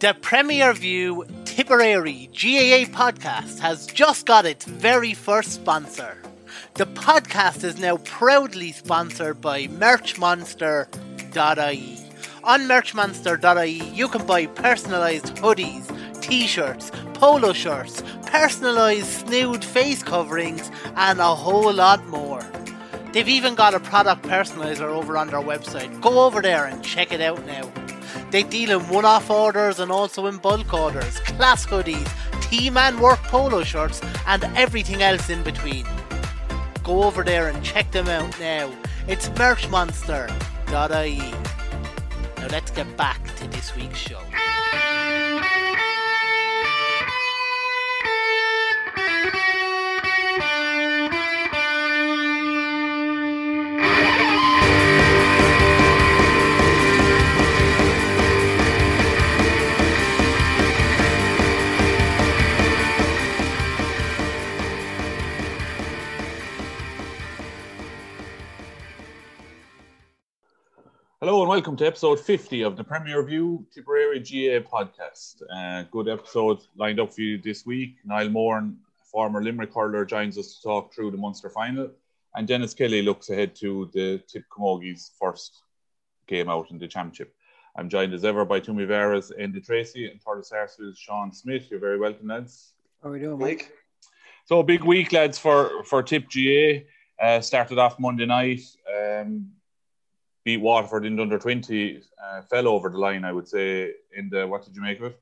The Premier View Tipperary GAA podcast has just got its very first sponsor. The podcast is now proudly sponsored by Merchmonster.ie. On Merchmonster.ie, you can buy personalised hoodies, t shirts, polo shirts, personalised snood face coverings, and a whole lot more. They've even got a product personalizer over on their website. Go over there and check it out now. They deal in one off orders and also in bulk orders, class hoodies, team and work polo shirts, and everything else in between. Go over there and check them out now. It's merchmonster.ie. Now let's get back to this week's show. Welcome to episode 50 of the Premier View Tipperary GA podcast. Uh, good episode lined up for you this week. Niall Moran, former Limerick hurler, joins us to talk through the Munster final. And Denis Kelly looks ahead to the Tip Camogies' first game out in the championship. I'm joined as ever by Tumi Veras, Enda Tracy, and Thurles Sarsfield's Sean Smith. You're very welcome, lads. How are we doing, Mike? So big week, lads, for for Tip GA. Uh, started off Monday night. Um, beat Waterford in the under twenty. Uh, fell over the line, I would say. In the what did you make of it?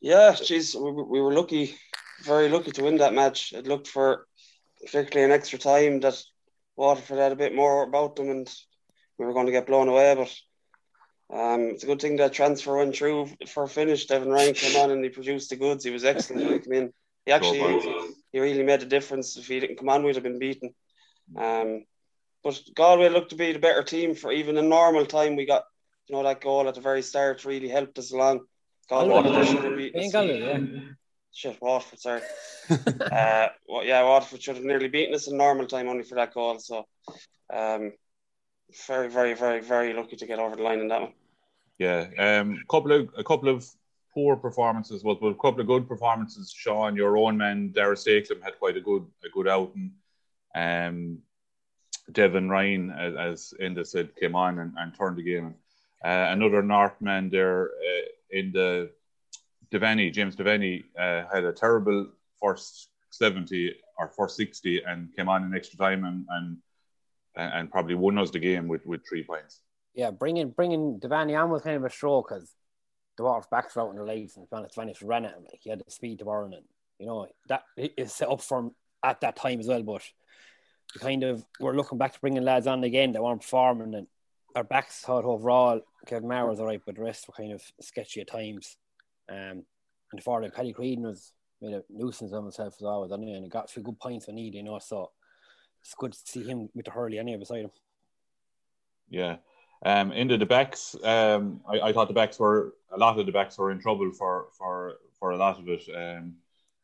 Yeah, geez, we, we were lucky, very lucky to win that match. It looked for particularly an extra time that Waterford had a bit more about them, and we were going to get blown away. But um, it's a good thing that transfer went through for a finish. Devon Ryan came on and he produced the goods. He was excellent. Like, I mean, he actually he really made a difference. If he didn't come on, we'd have been beaten. Um, but Galway looked to be the better team for even in normal time. We got you know that goal at the very start really helped us along. Galway should have beaten us. Galway, yeah. Shit, Waterford, sorry. uh, well, yeah, Waterford should have nearly beaten us in normal time only for that goal. So, um, very, very, very, very lucky to get over the line in that one. Yeah, um, couple of a couple of poor performances, but, but a couple of good performances. Sean, your own man, Dara Stakelum had quite a good a good outing. Um, Devon Ryan, as, as said, came on and, and turned the game. Uh, another Northman there uh, in the Devaney, James Devaney, uh, had a terrible first 70 or first 60 and came on in extra time and, and and probably won us the game with, with three points. Yeah, bringing bringing Devaney on was kind of a stroke because the water's were out in their legs and Spanish Spanish ran at him. Like he had the speed to burn it. You know, that is set up for him at that time as well. But kind of we're looking back to bringing lads on again that weren't performing and our backs thought overall Kevin Maher was alright, but the rest were kind of sketchy at times. Um, and for the Paddy Creedon was made a nuisance of himself as always, and he got a few good points when needed, you know. So it's good to see him with the Hurley anyway beside him. Yeah. Um, into the backs, um, I, I, thought the backs were a lot of the backs were in trouble for for for a lot of it. Um,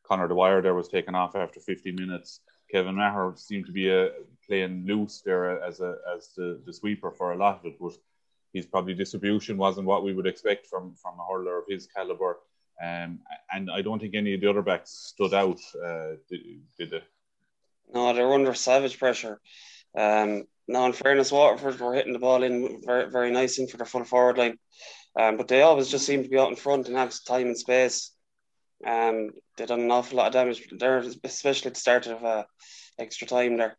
Connor Dwyer there was taken off after 15 minutes. Kevin Maher seemed to be uh, playing loose there as a as the, the sweeper for a lot of it, but his probably distribution wasn't what we would expect from from a hurler of his caliber. Um, and I don't think any of the other backs stood out. Uh, did, did they? No, they're under savage pressure. Um, now, in fairness, Waterford were hitting the ball in very, very nice in for the full forward line, um, but they always just seem to be out in front and have time and space. Um, they done an awful lot of damage there, especially at the start of uh, extra time there.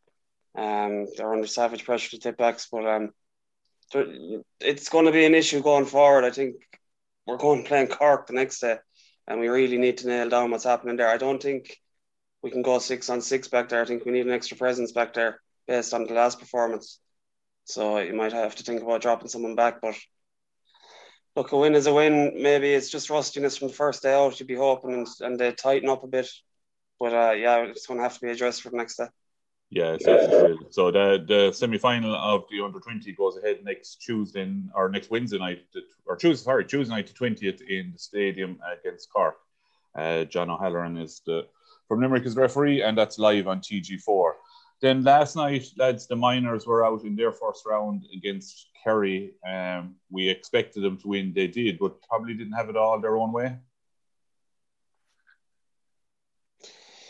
Um, they're under savage pressure to tip backs, but um, it's going to be an issue going forward. I think we're going playing Cork the next day, and we really need to nail down what's happening there. I don't think we can go six on six back there. I think we need an extra presence back there based on the last performance. So you might have to think about dropping someone back, but look, a win is a win. Maybe it's just rustiness from the first day out. You'd be hoping and, and they tighten up a bit. But uh, yeah, it's going to have to be addressed for the next day. Yeah, so, so the the semi final of the under twenty goes ahead next Tuesday or next Wednesday night, or Tuesday sorry Tuesday night to twentieth in the stadium against Cork. Uh, John O'Halloran is the from Limerick is referee, and that's live on TG4. Then last night, lads, the minors were out in their first round against Kerry. Um, we expected them to win. They did, but probably didn't have it all their own way.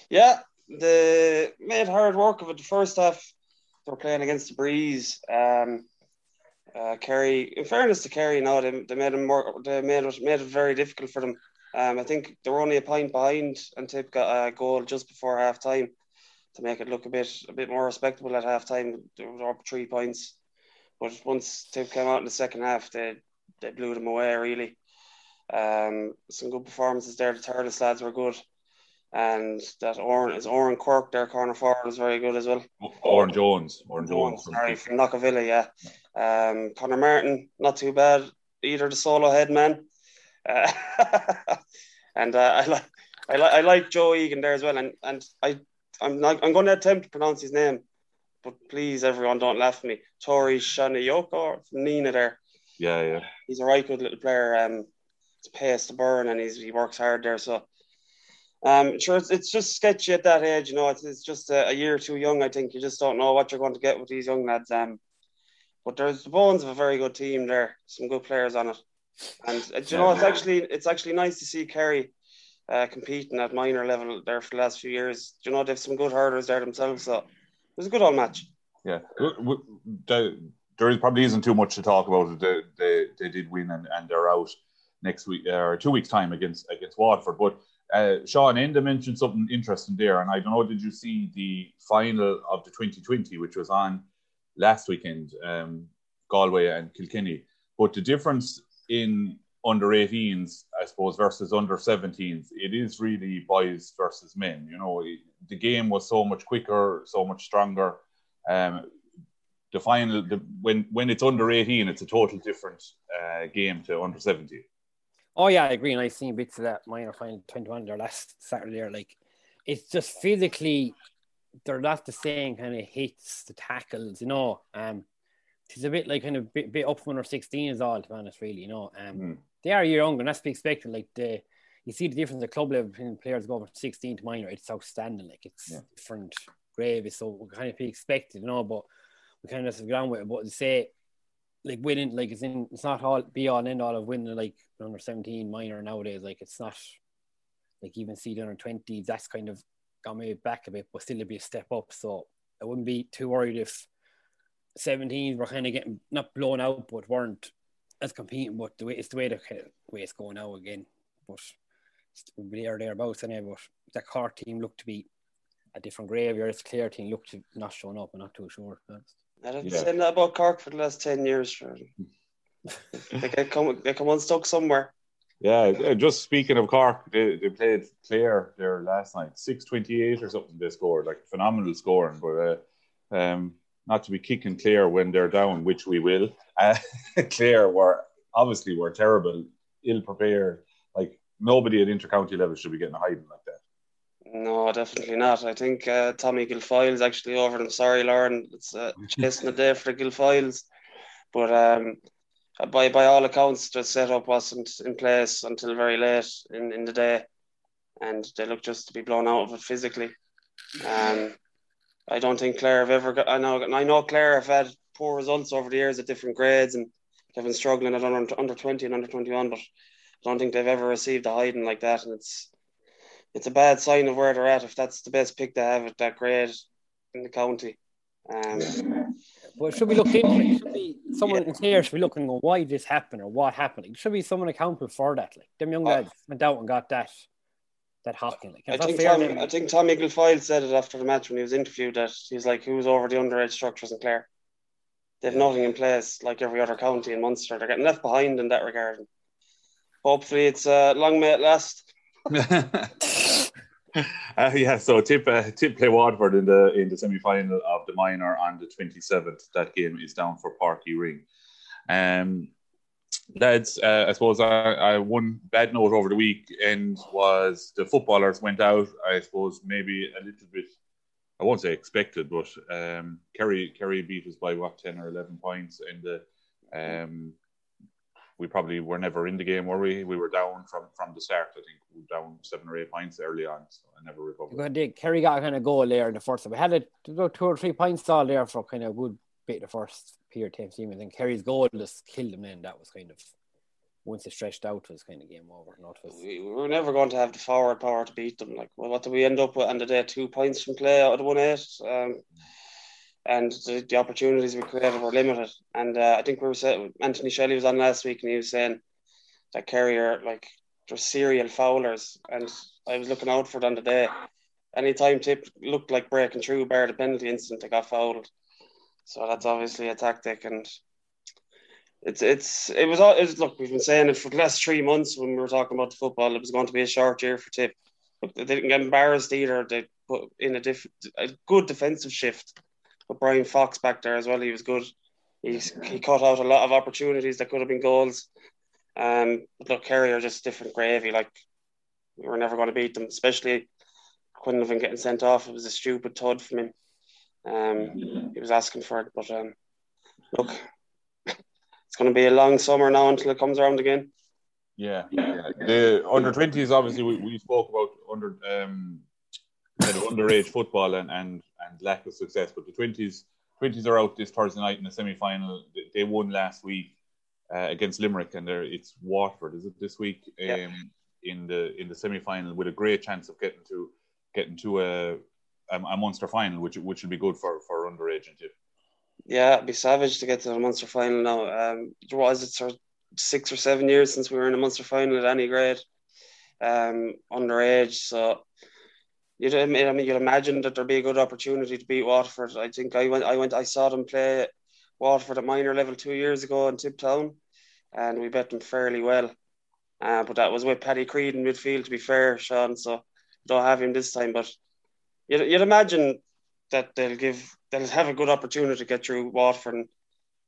Yeah, they made hard work of it. The first half, they were playing against the breeze. Um, uh, Kerry, in fairness to Kerry, now they, they made them more. They made it made it very difficult for them. Um, I think they were only a point behind, and Tip got a goal just before half time to make it look a bit a bit more respectable at half time. They were up three points, but once Tip came out in the second half, they they blew them away really. Um, some good performances there. The Thurles lads were good, and that Oran is Oran Quirk, their corner forward, was very good as well. Oran Jones, Oran Jones, Jones sorry, from Knockavilla, yeah. Um, Connor Martin, not too bad either. The Solohead man, uh, and uh, I like I like I like Joe Egan there as well, and and I I'm not, I'm going to attempt to pronounce his name, but please, everyone, don't laugh at me. Tori Shanayoko from Nenagh there. Yeah, yeah. He's a right good little player. Um, it's pace to burn, and he's he works hard there. So, um, sure, it's, it's just sketchy at that age. You know, it's, it's just a, a year too young. I think you just don't know what you're going to get with these young lads. Um, but there's the bones of a very good team there. Some good players on it, and uh, you know, it's actually it's actually nice to see Kerry uh, competing at minor level there for the last few years. You know, they've some good hurdlers there themselves. So it was a good old match. Yeah, there probably isn't too much to talk about. They, they, they did win and, and they're out next week or two weeks time against against Waterford. But uh, Sean Enda mentioned something interesting there, and I don't know. Did you see the final of the 2020, which was on last weekend, um, Galway and Kilkenny? But the difference in under 18s, I suppose, versus under 17s, it is really boys versus men. You know, the game was so much quicker, so much stronger. Um, the final, the, when when it's under 18, it's a total different uh, game to under 17. Oh yeah, I agree. And I've seen bits of that minor final 21 there last Saturday. Like, it's just physically, they're not the same kind of hits, the tackles, you know. Um, it's a bit like kind of bit, bit up from under 16 is all, to be honest, really, you know. Um, mm they are younger, and that's to be expected. Like the you see the difference at club level between players go from 16 to minor, it's outstanding. Like it's yeah. different gravy, so we kind of be expected, you know, but we kind of have to get on with it. But to say like winning, like it's in it's not all be all and end all of winning like under 17 minor nowadays. Like it's not like even see the under 20s, that's kind of got me back a bit, but still it'd be a step up. So I wouldn't be too worried if 17s were kind of getting not blown out, but weren't as competing, but the way it's the way the way it's going now again. But we'll be there thereabouts anyway. But that car team looked to be a different graveyard. It's Clare team looked to not showing up. I'm not too sure. I've been yeah. saying that about Cork for the last ten years. they get come they come unstuck somewhere. Yeah, just speaking of Cork, they, they played Clare there last night, six twenty eight or something. They scored like phenomenal scoring, but uh, um, not to be kicking Clare when they're down, which we will. Uh, Clare were obviously were terrible, ill prepared. Like nobody at intercounty level should be getting a hiding like that. No, definitely not. I think uh, Tommy Guilfoyle's actually over them. Sorry, Lauren, it's uh, chasing the day for the. But um, by by all accounts, the setup wasn't in place until very late in, in the day, and they look just to be blown out of it physically. Um, I don't think Clare have ever got. I know I know Clare have had poor results over the years at different grades, and they've been struggling at under under twenty and under twenty one, but I don't think they've ever received a hiding like that, and it's it's a bad sign of where they're at if that's the best pick to have at that grade in the county. Um, but should we look into Should be someone yeah. here should be looking at why this happened or what happened. It should be someone accountable for that. Like them young lads went out and got that that hopping. Like, I think Tom, I think Tommy Guilfoyle said it after the match when he was interviewed that he's like who's over the underage structures in Clare. They've nothing in place like every other county in Munster. They're getting left behind in that regard. Hopefully, it's uh, long may it last. uh, yeah, so tip uh, tip play Waterford in the in the semi final of the minor on the twenty seventh. That game is down for Páirc Uí Rinn. Um, lads, uh, I suppose I, I one bad note over the weekend was the footballers went out. I suppose maybe a little bit. I won't say expected, but um, Kerry Kerry beat us by what ten or eleven points and um, we probably were never in the game, were we? We were down from from the start. I think we were down seven or eight points early on, so I never recovered. Did Kerry got kind of goal there in the first. We had a, two or three points all there for kind of good bit the first period team team, and Kerry's goal just killed them. Then that was kind of once it stretched out was kind of game over. Not was... we, we were never going to have the forward power to beat them. Like, well, what did we end up with on the day? Two points from play out of the one eight. Um, and the, the opportunities we created were limited. And uh, I think we were saying Anthony Shelley was on last week, and he was saying that Carrier like they're serial foulers, and I was looking out for them today. Anytime tip looked like breaking through, bar the penalty instant, they got fouled. So that's obviously a tactic, and it's it's it was all it was, look we've been saying it for the last three months when we were talking about the football. It was going to be a short year for Tip. But they didn't get embarrassed either. They put in a diff, a good defensive shift but Brian Fox back there as well, he was good. He's, he cut out a lot of opportunities that could have been goals. Um, but look, Kerry are just different gravy. Like we were never going to beat them, especially Quinlivan getting sent off. It was a stupid thud from him. Um, he was asking for it, but um, look, it's going to be a long summer now until it comes around again. Yeah, yeah. The under twenties, obviously, we, we spoke about under um, kind of underage football and, and and lack of success. But the twenties twenties are out this Thursday night in the semi final. They won last week uh, against Limerick, and it's Waterford. Is it this week? Yeah. Um, in the in the semi final with a great chance of getting to getting to a a, Munster final, which which will be good for for underage and tip. Yeah, it'd be savage to get to the Munster final now. Um, was sort of six or seven years since we were in a Munster final at any grade, um, underage. So you'd I mean you'd imagine that there'd be a good opportunity to beat Waterford. I think I went I went I saw them play Waterford at minor level two years ago in Tiptown, and we bet them fairly well. Uh, but that was with Paddy Creed in midfield, to be fair, Sean. So don't have him this time, but you'd, you'd imagine that they'll give they'll have a good opportunity to get through Waterford. And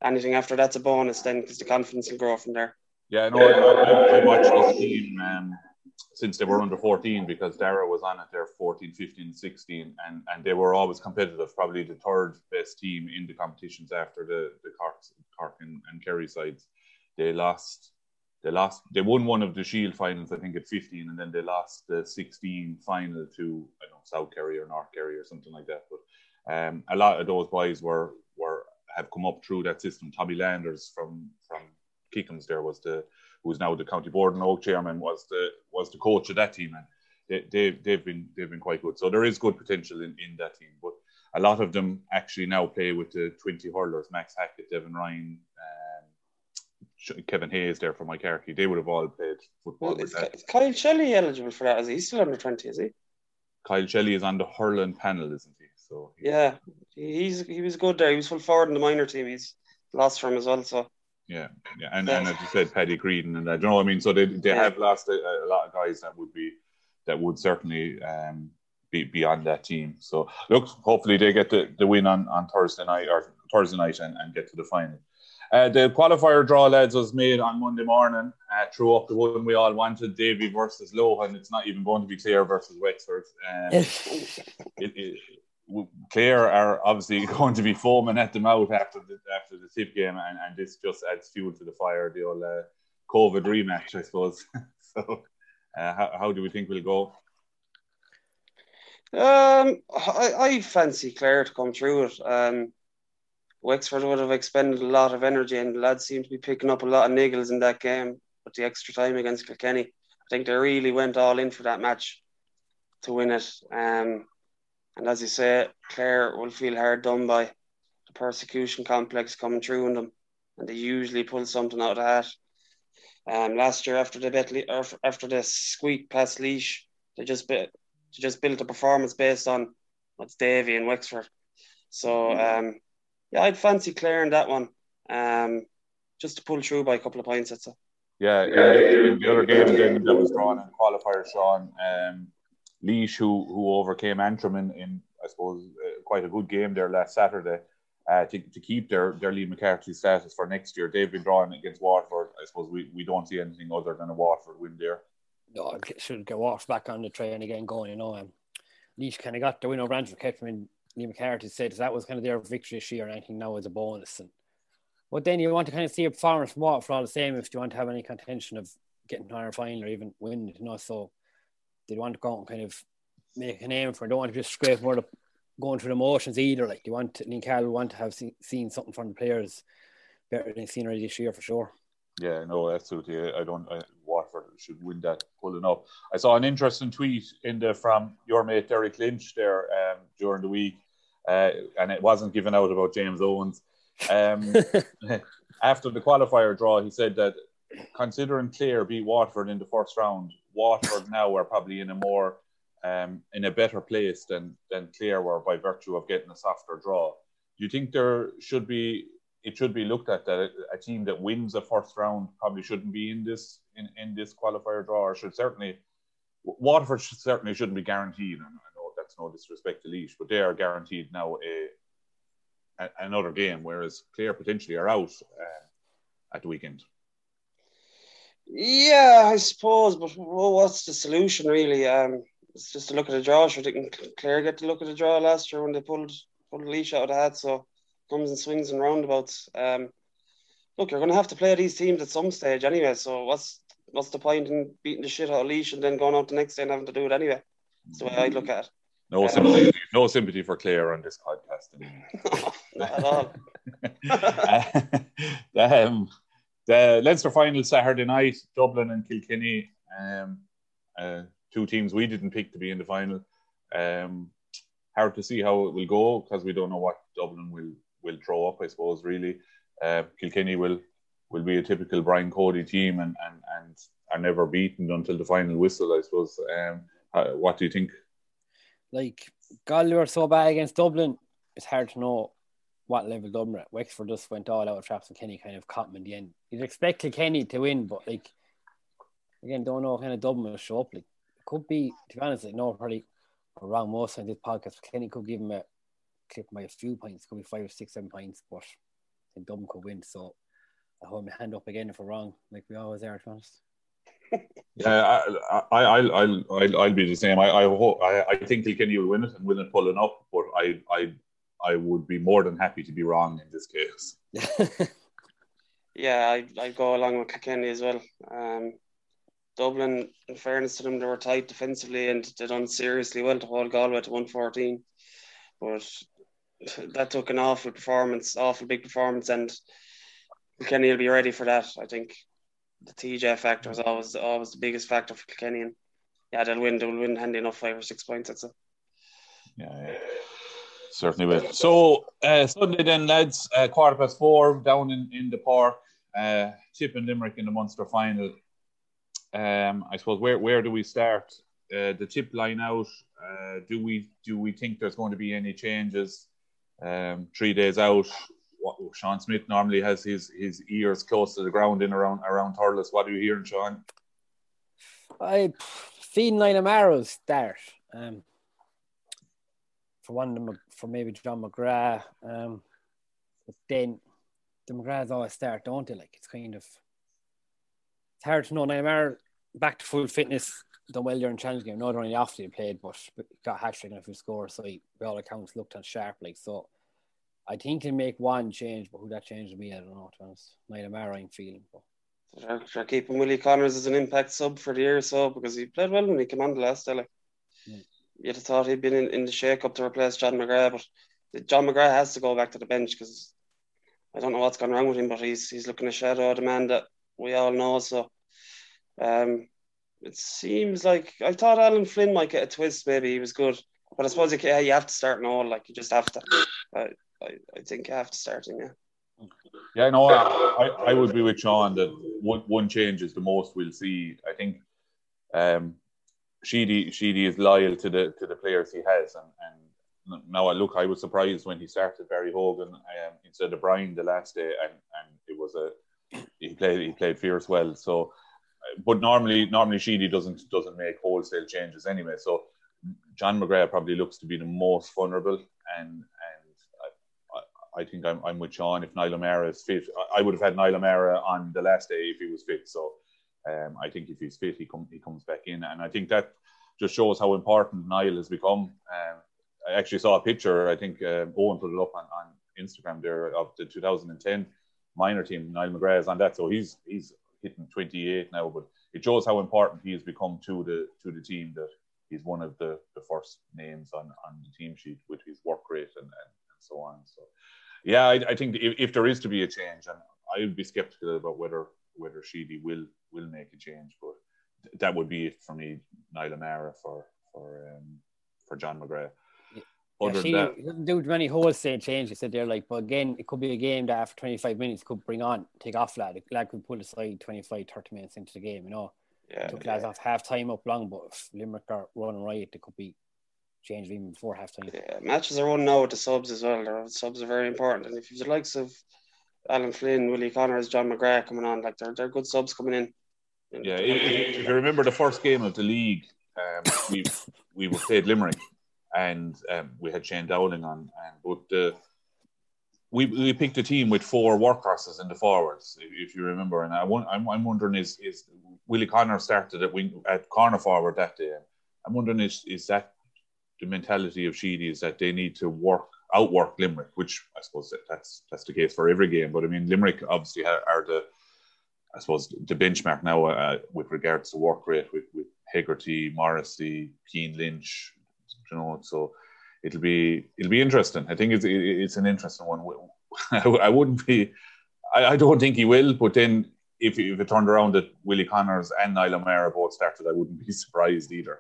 anything after that's a bonus then because the confidence will grow from there. Yeah, no, I, I, I watched this team. Um, since they were under 14 because Dara was on it there 14, 15, 16 and, and they were always competitive, probably the third best team in the competitions after the, the Cork, Cork and, and Kerry sides. They lost they lost they won one of the Shield finals I think at 15 and then they lost the 16 final to I don't know South Kerry or North Kerry or something like that but um, a lot of those boys were were have come up through that system Tommy Landers from from Kickham's there was the who's now the county board and Oak chairman, was the was the coach of that team, and they, they they've been they've been quite good. So there is good potential in, in that team, but a lot of them actually now play with the twenty hurlers: Max Hackett, Devon Ryan, Kevin Hayes there from Icarkey. They would have all played football. Well, is, is Kyle Shelley eligible for that? Is he still under twenty? Is he? Kyle Shelley is on the hurling panel, isn't he? So yeah, he's he was good there. He was full forward in the minor team. He's lost from as well. So yeah, yeah, and, and as you said, Paddy Creedon and that. You know what I mean? So they they have lost a, a, lot of guys that would be that would certainly um, be, be on that team. So look, hopefully they get the, the win on, on Thursday night or Thursday night and, and get to the final. Uh, the qualifier draw, lads, was made on Monday morning. Uh, threw up the one we all wanted, Davy versus Lohan. It's not even going to be Clare versus Wexford. Um, it, it, Clare are obviously going to be foaming at the mouth after the after the tip game, and, and this just adds fuel to the fire. The old uh, COVID rematch, I suppose. so, uh, how, how do we think we'll go? Um, I, I fancy Clare to come through it. Um, Wexford would have expended a lot of energy, and the lads seem to be picking up a lot of niggles in that game. But the extra time against Kilkenny, I think they really went all in for that match to win it. Um, and as you say, Clare will feel hard done by the persecution complex coming through on them, and they usually pull something out of that. Um, last year after the bet, after the squeak past Laois, they just bit, they just built a performance based on what's Davy and Wexford. So um, yeah, I'd fancy Clare in that one. Um, just to pull through by a couple of points, I'd say. Yeah, in the, other game then that was drawn in qualifier, Sean, um, Laois, who who overcame Antrim in, in I suppose uh, quite a good game there last Saturday. Uh, to, to keep their, their Liam MacCarthy status for next year. They've been drawing against Waterford. I suppose we, we don't see anything other than a Waterford win there. No, should get Waterford back on the train again going, you know. Um, Laois kind of got the win over Antrim, kept them in Liam MacCarthy said that was kind of their victory this year, and I think now is a bonus. And but then you want to kind of see a performance from Waterford all the same if you want to have any contention of getting to our final or even win it, you know. So they want to go and kind of make a name for. It. Don't want to just scrape more going through the motions either. Like you want Liam Cahill want to have seen, seen something from the players better than seen already this year for sure. Yeah, no, absolutely. I don't. I, should win that pulling up. I saw an interesting tweet in the from your mate Derek Lynch there um, during the week, uh, and it wasn't given out about James Owens. Um, after the qualifier draw, he said that considering Clare beat Waterford in the first round, Waterford now are probably in a more um, in a better place than than Clare were by virtue of getting a softer draw. Do you think there should be it should be looked at that a, a team that wins a first round probably shouldn't be in this in, in this qualifier draw or should certainly Waterford should, certainly shouldn't be guaranteed. And I know that's no disrespect to Laois, but they are guaranteed now a, a another game, whereas Clare potentially are out uh, at the weekend. Yeah, I suppose, but what's the solution really? Um, it's just to look at the draw. Sure, didn't Clare get to look at the draw last year when they pulled pulled Laois out of the hat? So comes and swings and roundabouts. Um, look, you're going to have to play these teams at some stage anyway. So what's what's the point in beating the shit out of Laois and then going out the next day and having to do it anyway? That's the way I look at it. No um, sympathy, no sympathy for Clare on this podcast. no, not at all. um, the Leinster final Saturday night, Dublin and Kilkenny. Um, uh, two teams we didn't pick to be in the final. Um, hard to see how it will go because we don't know what Dublin will will throw up. I suppose really, uh, Kilkenny will will be a typical Brian Cody team and and and are never beaten until the final whistle. I suppose. Um, what do you think? Like Galway were so bad against Dublin, it's hard to know what level Dublin at. Wexford just went all out. Of traps and Kenny kind of caught them in the end. You'd expect Kilkenny to win, but like again, don't know kind of Dublin will show up. Like could be, to be honest, like, no, probably around most of this podcast. Kenny could give him a clip by a few points, could be five or six, seven points, but I think Dublin could win. So I hold my hand up again if we're wrong, like we always are, to be honest. yeah, I, I, I, I'll, I'll, I'll be the same. I, I hope, I, I think Kilkenny will win it and win it pulling up, but I, I, I would be more than happy to be wrong in this case. yeah, I, I go along with Kilkenny as well. Um, Dublin, in fairness to them, they were tight defensively and they done seriously well to hold Galway to 114. But that took an awful performance, awful big performance, and Kilkenny will be ready for that. I think the TJ factor is always always the biggest factor for Kilkenny. And yeah, they'll win. They'll win handy enough five or six points. I'd say. Yeah, yeah. certainly will. So uh, Sunday then, lads, uh, quarter past four down in, in the park. Uh, and Limerick in the Munster final um, I suppose where where do we start? Uh, the tip line out. Uh, do we do we think there's going to be any changes? Um, three days out. What, Sean Smith normally has his his ears close to the ground in around around Thurles. What are you hearing, Sean? I feed nine Amaros start. Um, for one of them, for maybe John McGrath. Um, but then the McGraths always start, don't they? Like it's kind of it's hard to know. Neymar back to full fitness done well during challenge game. Not only after he played, but got hat trick and a few scores. So he, by all accounts, looked on sharply. So, I think he'll make one change, but who that change will be, I don't know. To be honest, Niall O'Meara, I'm feeling. But. Keeping Willie Connors as an impact sub for the year or so because he played well when he came on the last day. Like. Mm. You'd have thought he'd been in, in the shake up to replace John McGrath, but John McGrath has to go back to the bench because I don't know what's gone wrong with him, but he's he's looking a shadow of the man that we all know. So um, it seems like I thought Alan Flynn might get a twist. Maybe he was good, but I suppose you, you have to start and all. Like you just have to. I, I, I think you have to start him. Yeah. Yeah, no, I, I would be with Sean that one, one change is the most we'll see. I think um, Sheedy Sheedy is loyal to the to the players he has, and, and now I look, I was surprised when he started Barry Hogan um, instead of Brian the last day, and, and it was a he played he played fierce well. So, but normally normally Sheedy doesn't doesn't make wholesale changes anyway. So John McGrath probably looks to be the most vulnerable, and and I, I, think I'm, I'm with Sean. If Niall O'Meara is fit, I, I would have had Niall O'Meara on the last day if he was fit. So um, I think if he's fit, he, come, he comes back in. And I think that just shows how important Niall has become. Um, I actually saw a picture, I think um, Owen put it up on, on Instagram there of the 2010 minor team. Niall McGrath is on that. So he's he's hitting 28 now, but it shows how important he has become to the to the team that he's one of the, the first names on, on the team sheet with his work rate and, and, and so on. So, yeah, I, I think if, if there is to be a change, and I would be skeptical about whether whether Sheedy will will make a change. But that would be it for me, Niall O'Meara for for um, for John McGrath. Other yeah, she that, doesn't do many wholesale changes. Said there, like, but again, it could be a game that after 25 minutes could bring on, take off lad. Lad could pull aside 25, 30 minutes into the game, you know. Yeah, took lads yeah. off half time up long, but if Limerick are running right, it could be changed even before half time. Yeah, matches are run now with the subs as well. The subs are very important, and if you've the likes of Alan Flynn, Willie Connors, John McGrath coming on. Like they're they're good subs coming in. Yeah, if, if you remember the first game of the league, um, we we were played Limerick, and um, we had Shane Dowling on, and but uh, we we picked a team with four workhorses in the forwards, if you remember. And I I'm I'm wondering is is Willie Connor started at wing at corner forward that day. I'm wondering is is that the mentality of Sheedy is that they need to work outwork Limerick, which I suppose that's that's the case for every game. But I mean, Limerick obviously are the I suppose the benchmark now uh, with regards to work rate with with Hegarty, Morrissey, Cian Lynch, you know. So it'll be it'll be interesting. I think it's it's an interesting one. I wouldn't be. I, don't think he will. But then if if it turned around that Willie Connors and Niall O'Meara both started, I wouldn't be surprised either.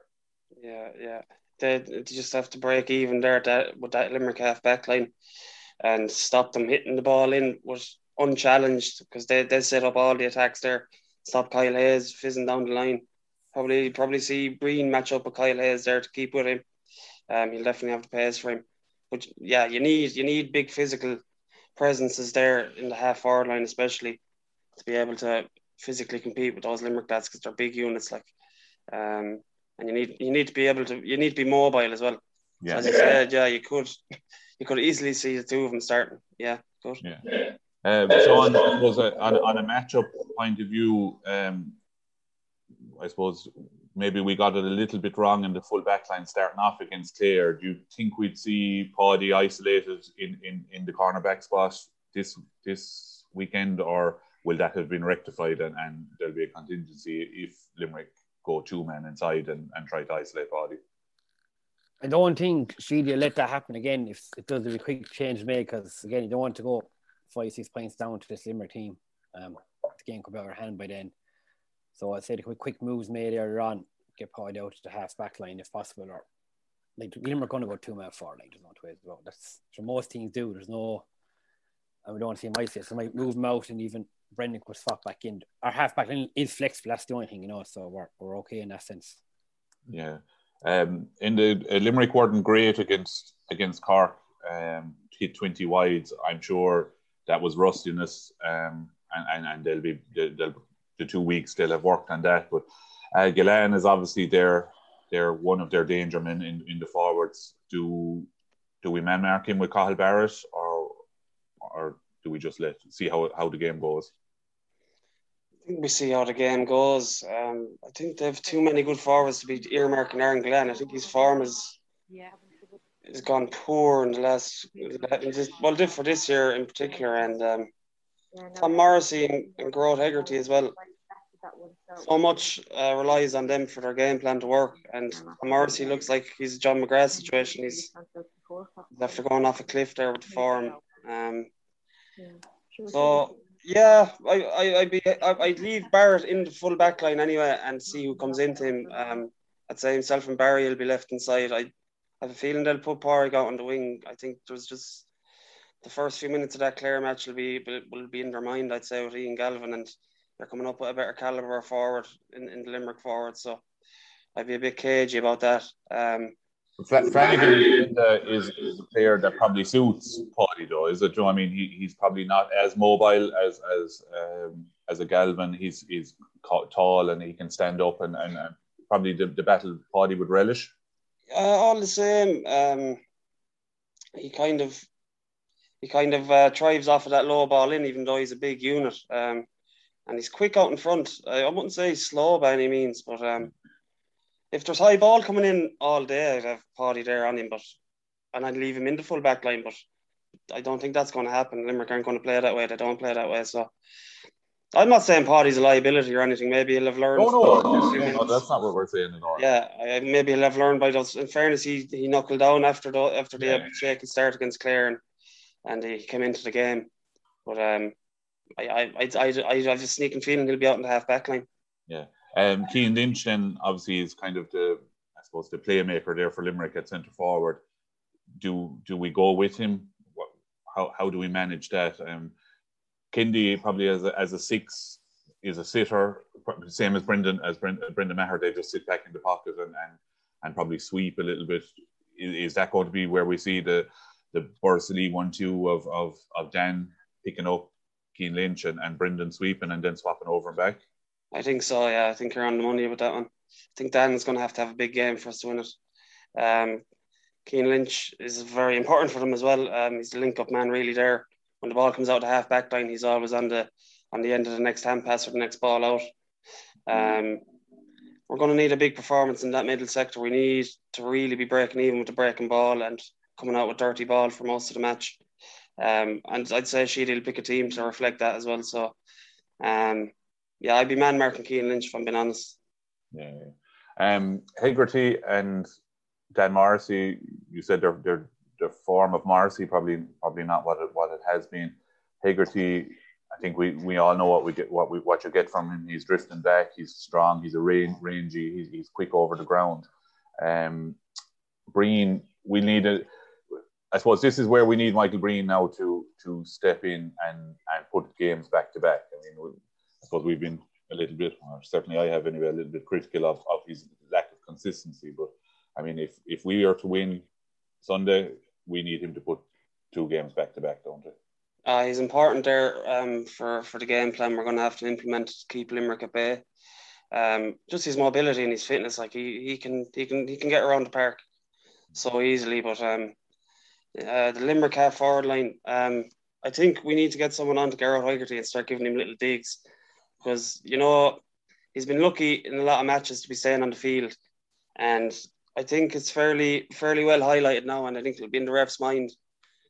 Yeah, yeah they, they just have to break even there that, with that Limerick half back line and stop them hitting the ball in was unchallenged because they, they set up all the attacks there. Stop Kyle Hayes fizzing down the line. Probably probably see Breen match up with Kyle Hayes there to keep with him. Um, he'll definitely have the pace for him. But yeah, you need you need big physical presences there in the half forward line, especially to be able to physically compete with those Limerick lads because they're big units. Like, um, and you need you need to be able to you need to be mobile as well. Yeah. So as you said, yeah, you could you could easily see the two of them starting. Yeah, good. Yeah. Uh, so on, was a, on, on a matchup point of view, um, I suppose maybe we got it a little bit wrong in the full back line starting off against Clare. Do you think we'd see Paddy isolated in, in, in the cornerback spot this this weekend, or will that have been rectified and, and there'll be a contingency if Limerick go two men inside and, and try to isolate Paddy. I don't think will let that happen again if it does a quick change made because again you don't want to go five six points down to this Limerick team. Um, the game could be out of hand by then. So I'd say the quick, quick moves made earlier on, get Paddy out to the half back line if possible, or like Limerick going to go two men forward. Like there's no two ways about that's what most teams do. There's no, and we don't want to see my isolate. So might move them out and even Brendan could swap back in. Our halfback line is flexible. That's the only thing, you know. So we're we're okay in that sense. Yeah. Um, in the uh, Limerick weren't great against against Cork. Um, hit twenty wides. I'm sure that was rustiness. Um, and, and, and they'll be they'll, the two weeks they'll have worked on that. But uh, Gillane is obviously their they're one of their danger men in, in the forwards. Do do we man mark him with Cathal Barrett or or do we just let see how how the game goes? I think we see how the game goes. Um, I think they have too many good forwards to be earmarking Aaron Gillane. I think his form is has gone poor in the last well, did for this year in particular, and um, Tom Morrissey and, and Gearóid Hegarty as well. So much uh, relies on them for their game plan to work, and Morrissey looks like he's a John McGrath situation. He's after going off a cliff there with the form. Um, so yeah, I, I, I'd be, I'd leave Barrett in the full back line anyway and see who comes into him. Um, I'd say himself and Barry will be left inside. I, have a feeling they'll put Pádraig out on the wing. I think there was just the first few minutes of that Clare match will be will be in their mind. I'd say with Ian Galvin and they're coming up with a better caliber forward in, in the Limerick forward. So I'd be a bit cagey about that. Um, Flanagan is, is a player that probably suits Paddy, though, is it? Joe? I mean, he, he's probably not as mobile as as um, as a Galvin. He's he's tall and he can stand up, and, and, and probably the, the battle Paddy would relish. Uh, all the same, um, he kind of he kind of uh, thrives off of that low ball in, even though he's a big unit. Um, and he's quick out in front. I, I wouldn't say slow by any means, but um, if there's high ball coming in all day, I'd have Paddy there on him, but and I'd leave him in the full back line, but I don't think that's going to happen. Limerick aren't going to play that way. They don't play that way. So I'm not saying Paddy's a liability or anything. Maybe he'll have learned. Oh, no, no, no that's not what we're saying at all. Yeah, maybe he'll have learned by those. In fairness, he, he knuckled down after the after the yeah. shaky start against Clare and, and he came into the game. But um, I I I I, have a sneaking feeling he'll be out in the half back line. Yeah. Um, Cian Lynch then obviously is kind of the, I suppose, the playmaker there for Limerick at centre forward. Do do we go with him? What, how how do we manage that? Um, Kindy probably as a, as a six is a sitter, same as Brendan as Brendan, Brendan Maher. They just sit back in the pocket and and, and probably sweep a little bit. Is, that going to be where we see the the Borris-Ileigh one two of of of Dan picking up Cian Lynch and, and Brendan sweeping and then swapping over and back? I think so. Yeah, I think you're on the money with that one. I think Dan's going to have to have a big game for us to win it. Um, Cian Lynch is very important for them as well. Um, he's the link-up man, really. There, when the ball comes out the half back line, he's always on the on the end of the next hand pass or the next ball out. Um, we're going to need a big performance in that middle sector. We need to really be breaking even with the breaking ball and coming out with dirty ball for most of the match. Um, and I'd say Sheedy will pick a team to reflect that as well. So, um, yeah, I'd be man marking Cian Lynch if I'm being honest. Yeah. Um, Hegarty and Dan Morrissey, you said they're, they're the form of Morrissey probably probably not what it what it has been. Hegarty, I think we, we all know what we get what we what you get from him. He's drifting back. He's strong. He's a range, rangy. He's, he's quick over the ground. Um, Breen, we need a. I suppose this is where we need Michael Breen now to to step in and and put games back to back. I mean, I suppose we've been a little bit, or certainly I have anyway, a little bit critical of, of his lack of consistency. But I mean, if if we are to win Sunday, we need him to put two games back to back, don't we? Uh, he's important there um, for for the game plan we're going to have to implement to keep Limerick at bay. Um, just his mobility and his fitness, like he, he can he can he can get around the park so easily. But um, uh, the Limerick half forward line, um, I think we need to get someone on to Gearóid Hegarty and start giving him little digs because you know he's been lucky in a lot of matches to be staying on the field, and I think it's fairly fairly well highlighted now, and I think it'll be in the ref's mind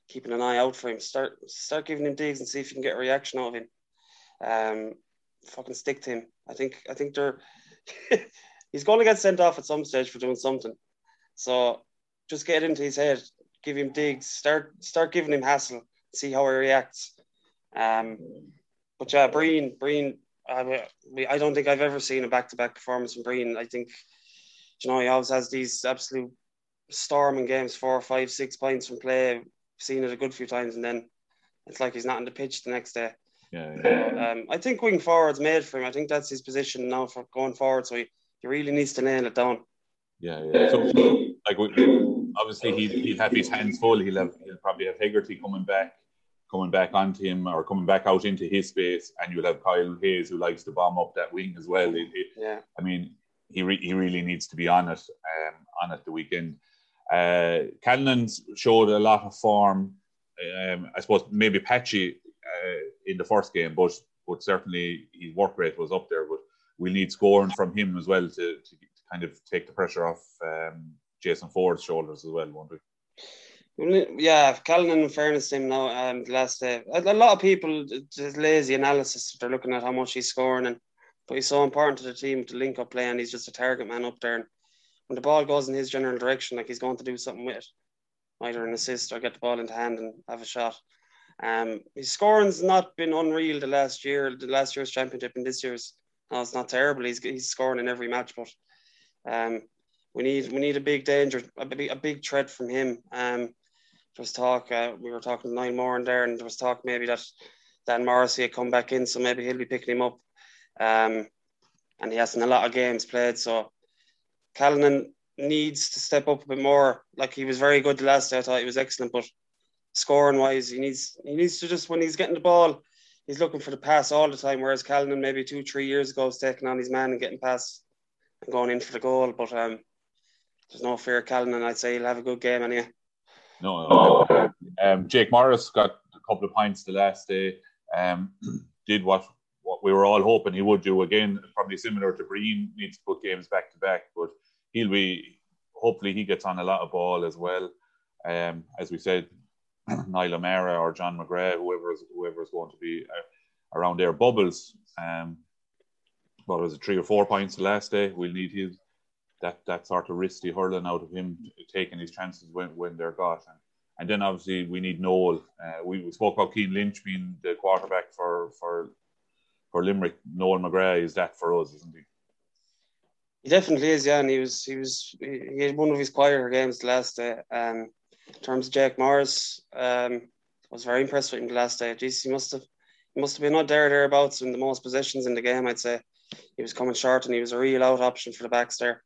keeping an eye out for him. Start start giving him digs and see if you can get a reaction out of him. Um, fucking stick to him. I think I think they're he's going to get sent off at some stage for doing something. So just get into his head, give him digs, start start giving him hassle, see how he reacts. Um, but yeah, Breen, Breen, I, I don't think I've ever seen a back-to-back performance from Breen. I think, you know, he always has these absolute storming games, four, five, six points from play. I've seen it a good few times, and then it's like he's not on the pitch the next day. Yeah. yeah. Um, I think wing forward's made for him. I think that's his position now for going forward. So he, he really needs to nail it down. Yeah, yeah. So, like, obviously, he'd, he'd have his hands full. He'll have he'll probably have Hegarty coming back coming back onto him or coming back out into his space, and you'll have Kyle Hayes who likes to bomb up that wing as well. It, yeah. I mean, he re- he really needs to be on it um, on it the weekend. Uh, Callanan's showed a lot of form. Um, I suppose maybe patchy uh, in the first game, but but certainly his work rate was up there. But we need scoring from him as well to, to, kind of take the pressure off um, Jason Forde's shoulders as well, won't we? Yeah, Callan, in fairness to him now, um, last day, a, a lot of people just lazy analysis. They're looking at how much he's scoring, and but he's so important to the team to link up play, and he's just a target man up there. And when the ball goes in his general direction, like he's going to do something with it, either an assist or get the ball into hand and have a shot. Um, his scoring's not been unreal the last year, the last year's championship and this year's. No, it's not terrible. He's he's scoring in every match, but um, we need we need a big danger, a big, a big threat from him. Um, there was talk, uh, we were talking to Niall Moran there, and there was talk maybe that Dan Morrissey had come back in, so maybe he'll be picking him up. Um, and he hasn't a lot of games played, so Callanan needs to step up a bit more. Like he was very good the last day, I thought he was excellent, but scoring wise, he needs he needs to just when he's getting the ball, he's looking for the pass all the time. Whereas Callanan maybe two three years ago was taking on his man and getting past and going in for the goal, but um, there's no fear, Callanan. I'd say he'll have a good game anyway. No, no. Um, Jake Morris got a couple of points the last day. Um, did what what we were all hoping he would do again. Probably similar to Breen, needs to put games back to back, but he'll be. Hopefully, he gets on a lot of ball as well. Um, as we said, Niall O'Meara or John McGrath, whoever is whoever is going to be uh, around their bubbles. Um, what was it, three or four points the last day? We'll need his that that sort of risky hurling out of him taking his chances when, when they're got. And, and then obviously we need Noel. Uh, we, we spoke about Cian Lynch being the quarterback for for for Limerick. Noel McGrath is that for us, isn't he? He definitely is, yeah. And he was he was he had one of his quieter games the last day. Um, in terms of Jake Morris, um, I was very impressed with him the last day. Jeez, he must have he must have been not there thereabouts in the most positions in the game. I'd say he was coming short, and he was a real out option for the backs there.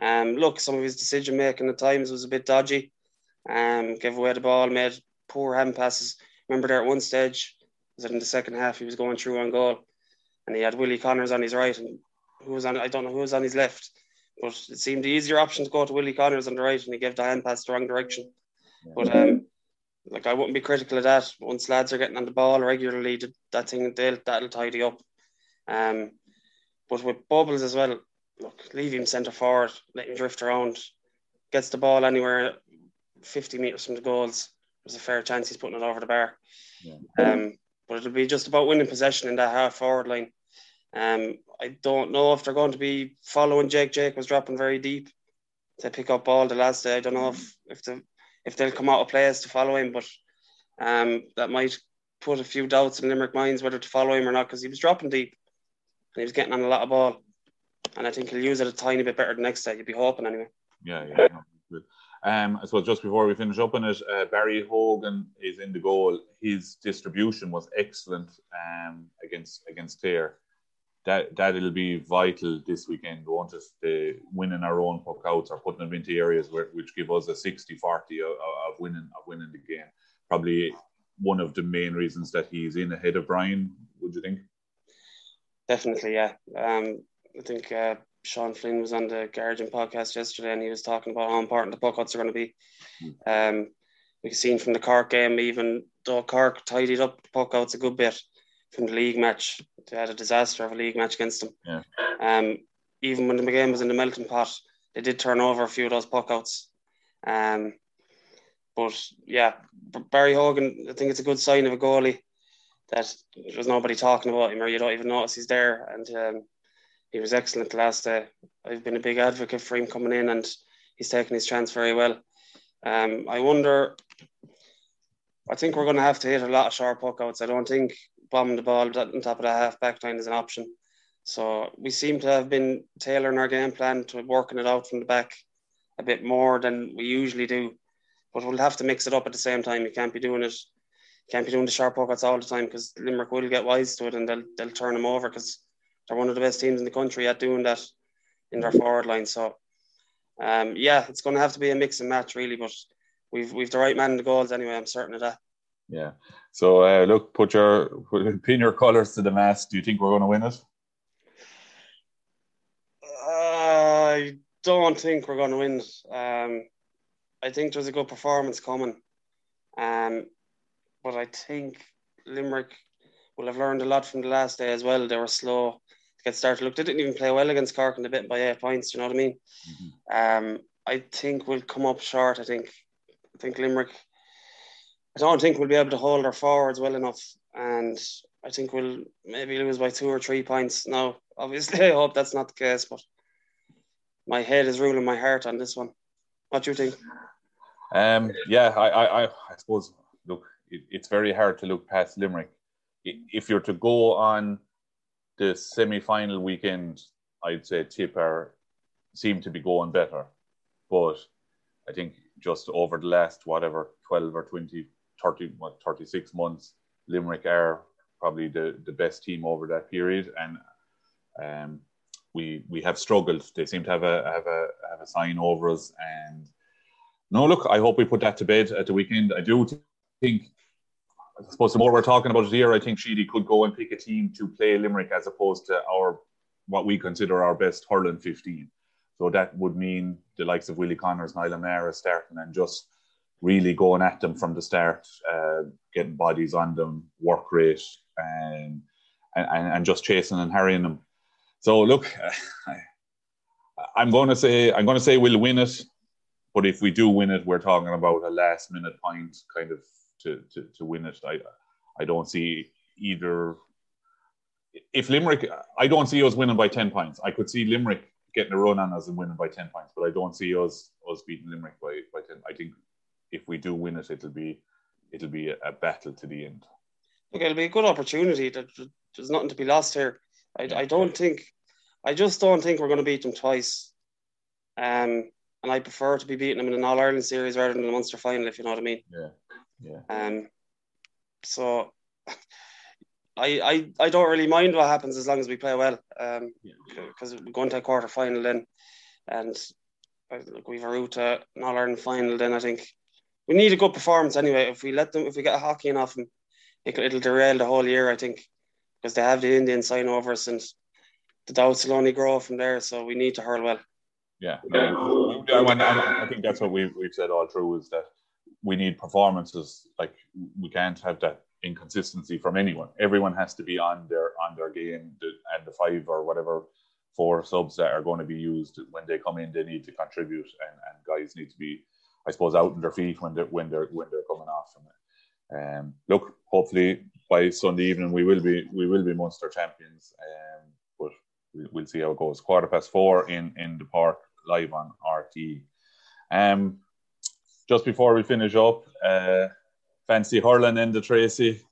Um, look, some of his decision making at times was a bit dodgy. Um, gave away the ball, made poor hand passes. Remember there at one stage, was it in the second half, he was going through on goal, and he had Willie Connors on his right, and who was on? I don't know who was on his left, but it seemed the easier option to go to Willie Connors on the right, and he gave the hand pass the wrong direction. But um, like I wouldn't be critical of that. Once lads are getting on the ball regularly, that thing they'll, that'll tidy up. Um, but with Bubbles as well, look, leave him centre forward, let him drift around, gets the ball anywhere 50 metres from the goals. There's a fair chance he's putting it over the bar. Yeah. Um, but it'll be just about winning possession in that half forward line. Um, I don't know if they're going to be following Jake. Jake was dropping very deep to pick up ball the last day. I don't know if if the if they'll come out of players to follow him, but um, that might put a few doubts in Limerick minds whether to follow him or not because he was dropping deep and he was getting on a lot of ball and I think he'll use it a tiny bit better the next day. You'd be hoping anyway. Yeah, yeah. good. Um, so just before we finish up on it, uh, Barry Hogan is in the goal. His distribution was excellent um, against against Clare. That that'll be vital this weekend, won't it? The winning our own puck outs or putting them into areas where, which give us a 60-40 of, of winning of winning the game. Probably one of the main reasons that he's in ahead of Brian. Would you think? Definitely, yeah. Um, I think uh, Sean Flynn was on the Guardian podcast yesterday, and he was talking about how important the puckouts are going to be. Mm. Um, we've seen from the Cork game, even though Cork tidied up the puckouts a good bit from the league match, they had a disaster of a league match against them. Yeah. Um, even when the game was in the melting pot, they did turn over a few of those puckouts. Um, but yeah, Barry Hogan, I think it's a good sign of a goalie that there's nobody talking about him or you don't even notice he's there. And um, he was excellent last day. I've been a big advocate for him coming in, and he's taken his chance very well. Um, I wonder. I think we're going to have to hit a lot of sharp puckouts. I don't think bombing the ball on top of the half back line is an option. So we seem to have been tailoring our game plan to working it out from the back a bit more than we usually do. But we'll have to mix it up at the same time. You can't be doing it. can't be doing the sharp puckouts all the time because Limerick will get wise to it and they'll they'll turn them over because they're one of the best teams in the country at doing that in their forward line. So, um, yeah, it's going to have to be a mix and match really, but we've we've the right man in the goals anyway. I'm certain of that. Yeah. So uh, look, put your pin your colours to the mast. Do you think we're going to win it? I don't think we're going to win. Um, I think there's a good performance coming, um, but I think Limerick will have learned a lot from the last day as well. They were slow get started. Look, they didn't even play well against Cork and they bit by eight points. You know what I mean? Mm-hmm. Um, I think we'll come up short. I think. I think Limerick. I don't think we'll be able to hold our forwards well enough, and I think we'll maybe lose by two or three points. Now, obviously, I hope that's not the case, but my head is ruling my heart on this one. What do you think? Um, yeah, I, I, I suppose. Look, it, it's very hard to look past Limerick. If you're to go on the semi-final weekend, I'd say Tip are seem to be going better, but I think just over the last whatever 12 or 20, 30, what 36 months, Limerick are probably the, the best team over that period, and um, we we have struggled. They seem to have a have a have a sign over us, and no, look, I hope we put that to bed at the weekend. I do think, I suppose, the more we're talking about it here, I think Sheedy could go and pick a team to play Limerick as opposed to our what we consider our best hurling 15. So that would mean the likes of Willie Connors, Niall Mara starting and just really going at them from the start, uh, getting bodies on them, work rate, and, and and just chasing and harrying them. So look, I, am going to say I'm going to say we'll win it. But if we do win it, we're talking about a last minute point kind of to, to, to win it. I I don't see either. If Limerick, I don't see us winning by ten points. I could see Limerick getting a run on us and winning by ten points, but I don't see us us beating Limerick by, by ten. I think if we do win it, it'll be it'll be a, a battle to the end. Okay, it'll be a good opportunity. There's nothing to be lost here. I, I don't think, I just don't think we're going to beat them twice. Um, and I prefer to be beating them in an All Ireland series rather than the Munster final, if you know what I mean. Yeah, yeah. Um, so I, I I don't really mind what happens as long as we play well. Um, because yeah. we're going to a quarter final then, and like we've a route to an All Ireland final. Then I think we need a good performance anyway. If we let them, if we get a hockey in off them, it, it'll derail the whole year. I think because they have the Indian sign overs and the doubts will only grow from there. So we need to hurl well. Yeah, yeah. I, I think that's what we've we've said all through is that we need performances. Like we can't have that inconsistency from anyone. Everyone has to be on their on their game, and the five or whatever four subs that are going to be used when they come in, they need to contribute, and, and guys need to be, I suppose, out in their feet when they're when they're when they're coming off from it. Um, look, hopefully by Sunday evening we will be we will be Munster champions. Um, but we'll see how it goes. Quarter past four in in the park live on RT. Um, just before we finish up, uh, fancy hurling in the Tracy.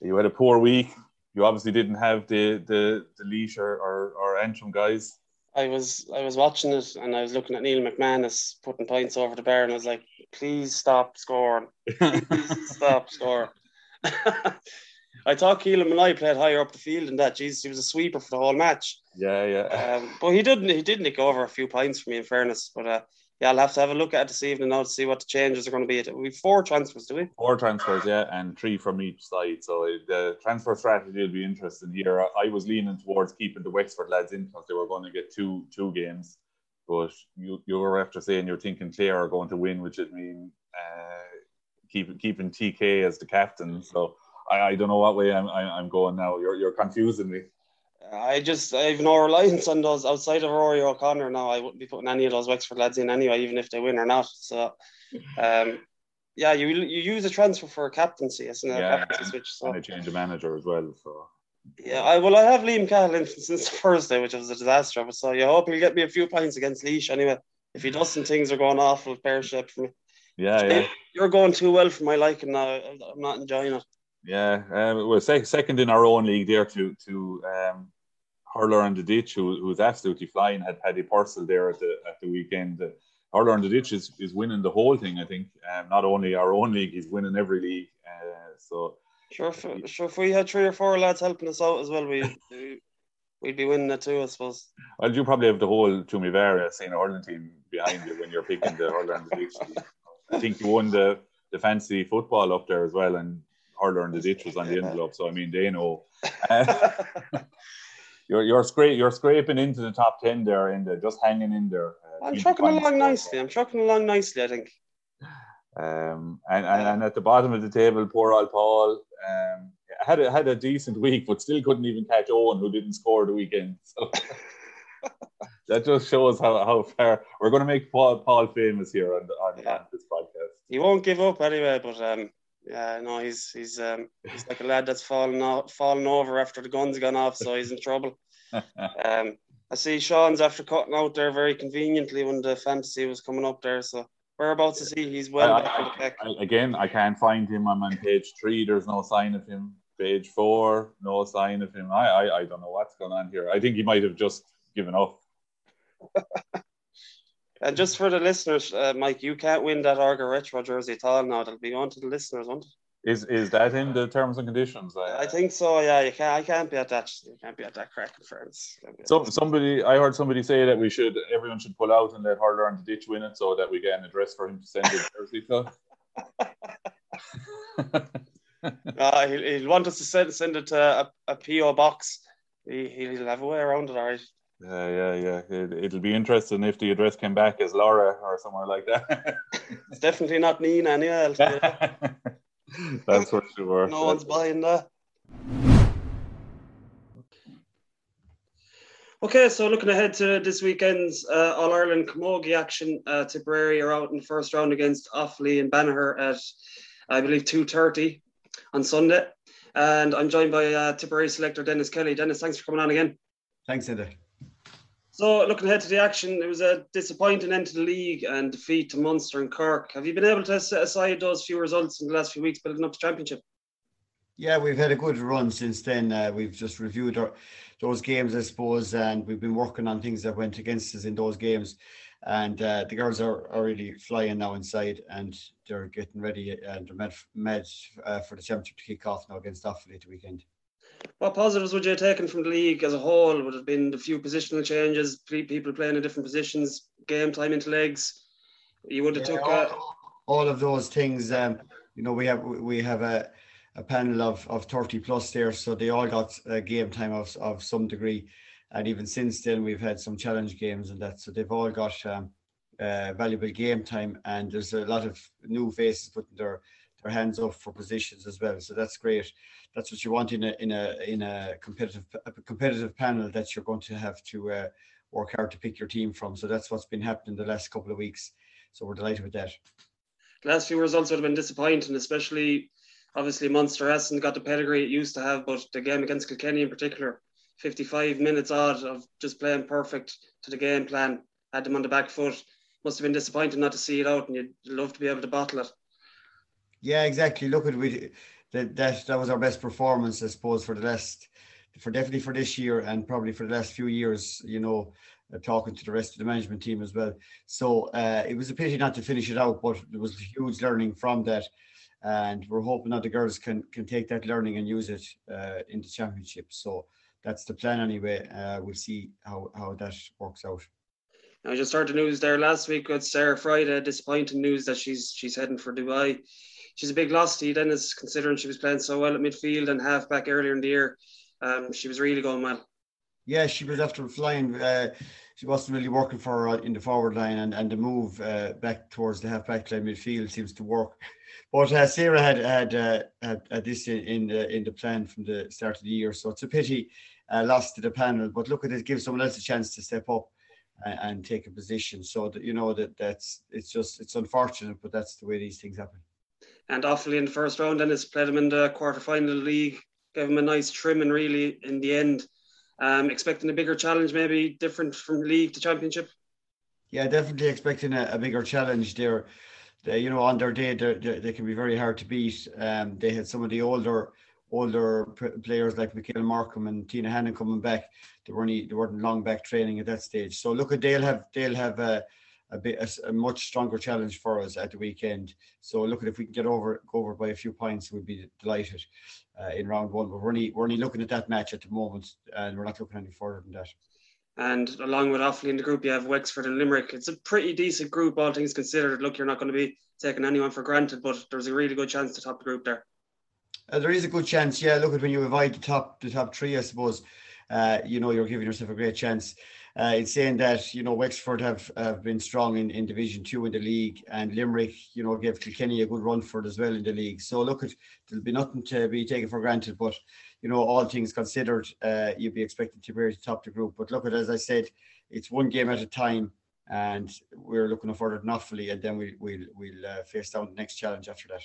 You had a poor week. You obviously didn't have the the the Laois or, or, or Antrim guys. I was I was watching it and I was looking at Neil McManus putting points over the bar and I was like, please stop scoring. Please stop scoring. I thought Keelan and I played higher up the field than that. Jesus, he was a sweeper for the whole match. Yeah, yeah. Um, but he didn't. He did nick over a few points for me, in fairness. But uh, yeah, I'll have to have a look at it this evening now to see what the changes are going to be. We four transfers, do we? Four transfers, yeah, and three from each side. So the transfer strategy will be interesting here. I was leaning towards keeping the Wexford lads in because they were going to get two two games. But you you were after saying you're thinking Clare are going to win, which would mean uh, keep, keeping TK as the captain. So I, I don't know what way I'm, I'm going now. You're, you're confusing me. I just I have no reliance on those outside of Rory O'Connor now. I wouldn't be putting any of those Wexford lads in anyway, even if they win or not. So, um, yeah, you you use a transfer for a captaincy, isn't it? Yeah, captaincy switch, so. and a change of manager as well. So. Yeah, I well, I have Liam Cahill since Thursday, which was a disaster. But so you hope he'll get me a few points against Laois anyway. If he doesn't, things are going awful pear shaped for me. Yeah, yeah. You're going too well for my liking now. I'm not enjoying it. Yeah, um, we're sec- second in our own league there to to um, Hurler and the Ditch, who, who's absolutely flying. Had Paddy Purcell there at the at the weekend. Uh, Hurler and the Ditch is, is winning the whole thing. I think um, not only our own league, he's winning every league. Uh, so sure, if, sure. If we had three or four lads helping us out as well, we. We'd be winning it too, I suppose. Well, you probably have the whole Toomevara senior hurling team behind you when you're picking the Hurler and the Ditch. I think you won the, the fancy football up there as well, and hurler and the ditch was on the envelope. So I mean, they know. Uh, you're you're scra- you're scraping into the top ten there, in the just hanging in there. Uh, I'm trucking along nicely. I'm trucking along nicely. I think. Um, and, and, and at the bottom of the table, poor old Paul. Um, had a, had a decent week, but still couldn't even catch Owen, who didn't score the weekend. So that just shows how, how far we're going to make Paul, Paul famous here on, on, Yeah. on this podcast. He won't give up anyway, but um, yeah, no, he's he's um, he's like a lad that's fallen off, fallen over after the guns gone off, so he's in trouble. Um, I see Sean's after cutting out there very conveniently when the fantasy was coming up there, so whereabouts to see he's well I- back in the pack. I- again, I can't find him. I'm on page three. There's no sign of him. Page four, no sign of him. I, I, I don't know what's going on here. I think he might have just given up. And just for the listeners, uh, Mike, you can't win that Arga Retro jersey at all now. That'll be on to the listeners, won't it? Is is that in the terms and conditions? I, I think so. Yeah, you can't. I can't be at that. You can't be at that crack in France. Can't be at Some, somebody, I heard somebody say that we should, everyone should pull out and let Hurler on the ditch win it, so that we get an address for him to send his jersey to. Uh, he'll, he'll want us to send send it to a, a PO box. He, he'll have a way around it, all right. Yeah, yeah, yeah. It, it'll be interesting if the address came back as Laura or somewhere like that. It's definitely not Nenagh anyway. I'll you that. That's for sure. No one's buying that. Okay, so looking ahead to this weekend's uh, All Ireland Camogie action, uh, Tipperary are out in the first round against Offaly and Banagher at, I believe, two thirty on Sunday. And I'm joined by uh, Tipperary selector Denis Kelly. Denis, thanks for coming on again. Thanks, Enda. So, looking ahead to the action, it was a disappointing end to the league and defeat to Munster and Cork. Have you been able to set aside those few results in the last few weeks building up the championship? Yeah, we've had a good run since then. Uh, we've just reviewed our, those games, I suppose, and we've been working on things that went against us in those games. And uh, the girls are, really flying now inside, and they're getting ready and they're med uh, for the championship to kick off now against Offaly the weekend. What positives would you have taken from the league as a whole? Would it have been the few positional changes, people playing in different positions, game time into legs? You would have Yeah, took uh, all, all of those things. Um, you know, we have we have a, a panel of, of 30 plus there, so they all got uh, game time of, of some degree. And even since then, we've had some challenge games and that, so they've all got um, uh, valuable game time. And there's a lot of new faces putting their their hands up for positions as well. So that's great. That's what you want in a in a in a competitive a competitive panel that you're going to have to uh, work hard to pick your team from. So that's what's been happening the last couple of weeks. So we're delighted with that. the last few results would have been disappointing, especially obviously Munster hasn't got the pedigree it used to have, but the game against Kilkenny in particular, 55 minutes odd of just playing perfect to the game plan, had them on the back foot. Must have been disappointing not to see it out, and you'd love to be able to bottle it. Yeah, exactly. Look at we that that that was our best performance, I suppose, for the last for definitely for this year and probably for the last few years. You know, uh, talking to the rest of the management team as well. So uh, it was a pity not to finish it out, but there was huge learning from that, and we're hoping that the girls can can take that learning and use it uh, in the championship. So that's the plan anyway. Uh, we'll see how how that works out. I just heard the news there last week with Sarah Friday. Disappointing news that she's she's heading for Dubai. She's a big loss to you, Denis, considering she was playing so well at midfield and half back earlier in the year. Um, she was really going well. Yeah, she was after flying. Uh, she wasn't really working for her in the forward line, and, and the move uh, back towards the half back line midfield seems to work. But uh, Sarah had had, uh, had had this in in the, in the plan from the start of the year, so it's a pity uh, lost to the panel. But look at it, give someone else a chance to step up and, and take a position. So that you know that that's it's just it's unfortunate, but that's the way these things happen. And Offaly in the first round, Denis played him in the quarter final league, gave him a nice trim and really in the end. Um, expecting a bigger challenge, maybe different from league to championship. Yeah, definitely expecting a, a bigger challenge there. They, you know, on their day, they're- they they can be very hard to beat. Um, they had some of the older older players like Michaela Morkan and Tina Hannon coming back. They weren't they weren't long back training at that stage. So look at they'll have they'll have a a bit a a, much stronger challenge for us at the weekend. So look at if we can get over go over by a few points, we'd be delighted uh, in round one. But we're only we're only looking at that match at the moment, and we're not looking any further than that. And along with Offaly in the group, you have Wexford and Limerick. It's a pretty decent group, all things considered. Look, you're not going to be taking anyone for granted, but there's a really good chance to top the group there. Uh, there is a good chance, yeah. Look at when you avoid the top, the top three, I suppose. uh, you know you're giving yourself a great chance. Uh, it's saying that you know Wexford have, have been strong in, in Division Two in the league, and Limerick, you know, gave Kilkenny a good run for it as well in the league. So look, at there'll be nothing to be taken for granted. But you know, all things considered, uh, you'd be expected to be the top the group. But look at as I said, it's one game at a time, and we're looking forward to Offaly, and then we, we'll we'll uh, face down the next challenge after that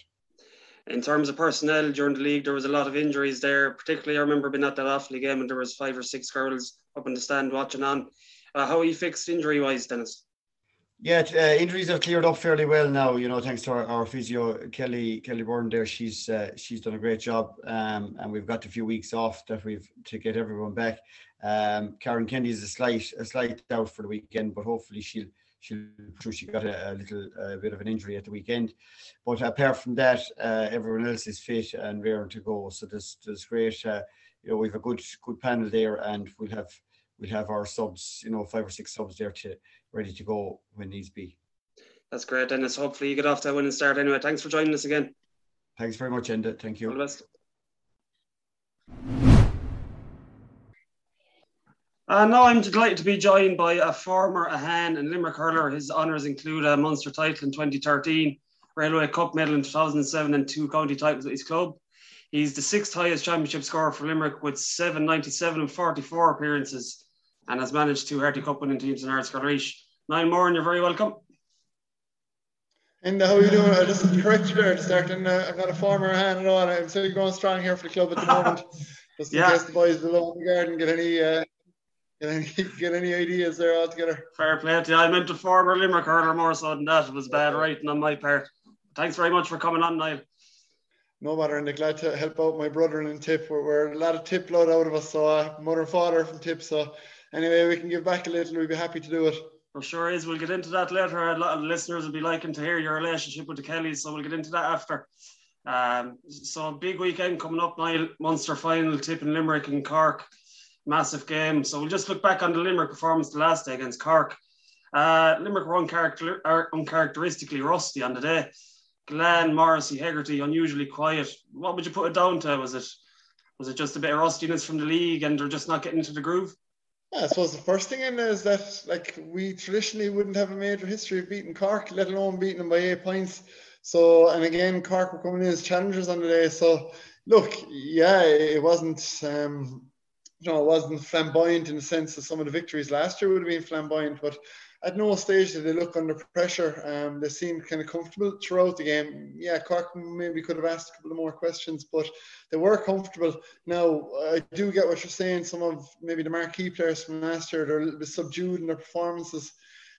in terms of personnel during the league, there was a lot of injuries there. Particularly, I remember being at that Offaly game and there was five or six girls up in the stand watching on. Uh, how are you fixed injury wise, Denis? Yeah, uh, injuries have cleared up fairly well now. You know, thanks to our, our physio Kelly Kelly Byrne there. She's uh, she's done a great job, um, and we've got a few weeks off that we've to get everyone back. Um, Karen Kennedy is a slight a slight doubt for the weekend, but hopefully she'll she she got a, a little a bit of an injury at the weekend. But apart from that, uh, everyone else is fit and raring to go. So there's there's great. Uh, you know, we've a good good panel there, and we'll have we'll have our subs. You know, five or six subs there to ready to go when needs be. That's great, Denis. Hopefully you get off to a winning start anyway. Thanks for joining us again. Thanks very much, Enda. Thank you. All the best. Uh, now I'm delighted to be joined by a former Ahane and Limerick hurler. His honours include a Munster title in 2013, Railway Cup medal in 2007, and two county titles at his club. He's the sixth highest championship scorer for Limerick with 797 and 44 appearances, and has managed two Harty Cup winning teams in Ardscoil Rís. Niall Moran, you're very welcome. And how are you doing? I just correct you there. Starting, uh, I've got a former hand and all. I'm still going strong here for the club at the moment. Just in yeah. case the boys below in the garden get any uh, Get any, get any ideas there altogether? Fair play to you. I meant to former Limerick hurler more so than that. It was bad writing on my part. Thanks very much for coming on, Niall. No matter, and glad to help out my brother in Tip. We're, we're a lot of Tip blood out of us, so uh, mother and father from Tip. So anyway, we can give back a little. We'd be happy to do it. For sure is. We'll get into that later. A lot of listeners will be liking to hear your relationship with the Kellys, so we'll get into that after. Um, so big weekend coming up, Niall. Munster final, Tip in Limerick and Cork massive game. So we'll just look back on the Limerick performance the last day against Cork. Uh, Limerick were uncharacter- uncharacteristically rusty on the day. Gillane, Morrissey, Hegarty, unusually quiet. What would you put it down to? Was it was it just a bit of rustiness from the league and they're just not getting into the groove? Yeah, I suppose the first thing in is that like we traditionally wouldn't have a major history of beating Cork, let alone beating them by eight points. So and again, Cork were coming in as challengers on the day. So look, yeah, it wasn't um, you know, it wasn't flamboyant in the sense that some of the victories last year would have been flamboyant, but at no stage did they look under pressure. Um, they seemed kind of comfortable throughout the game. Yeah, Cork maybe could have asked a couple of more questions, but they were comfortable. Now, I do get what you're saying. Some of maybe the marquee players from last year, they're a little bit subdued in their performances.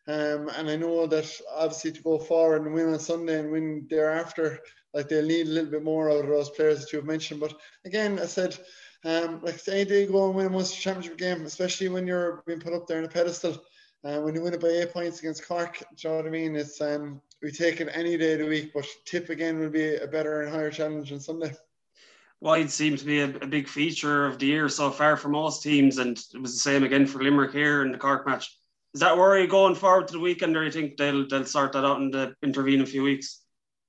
Um, and I know that obviously to go forward and win on Sunday and win thereafter, like they'll need a little bit more out of those players that you have mentioned. But again, I said, um, like say they go and win a Munster Championship game, especially when you're being put up there in a pedestal. Uh, when you win it by eight points against Cork, do you know what I mean? It's um, we take it any day of the week, but tip again will be a better and higher challenge on Sunday. Wide seemed to be a, a, big feature of the year so far for most teams, and it was the same again for Limerick here in the Cork match. Is that worry going forward to the weekend, or do you think they'll they'll sort that out in the intervening few weeks?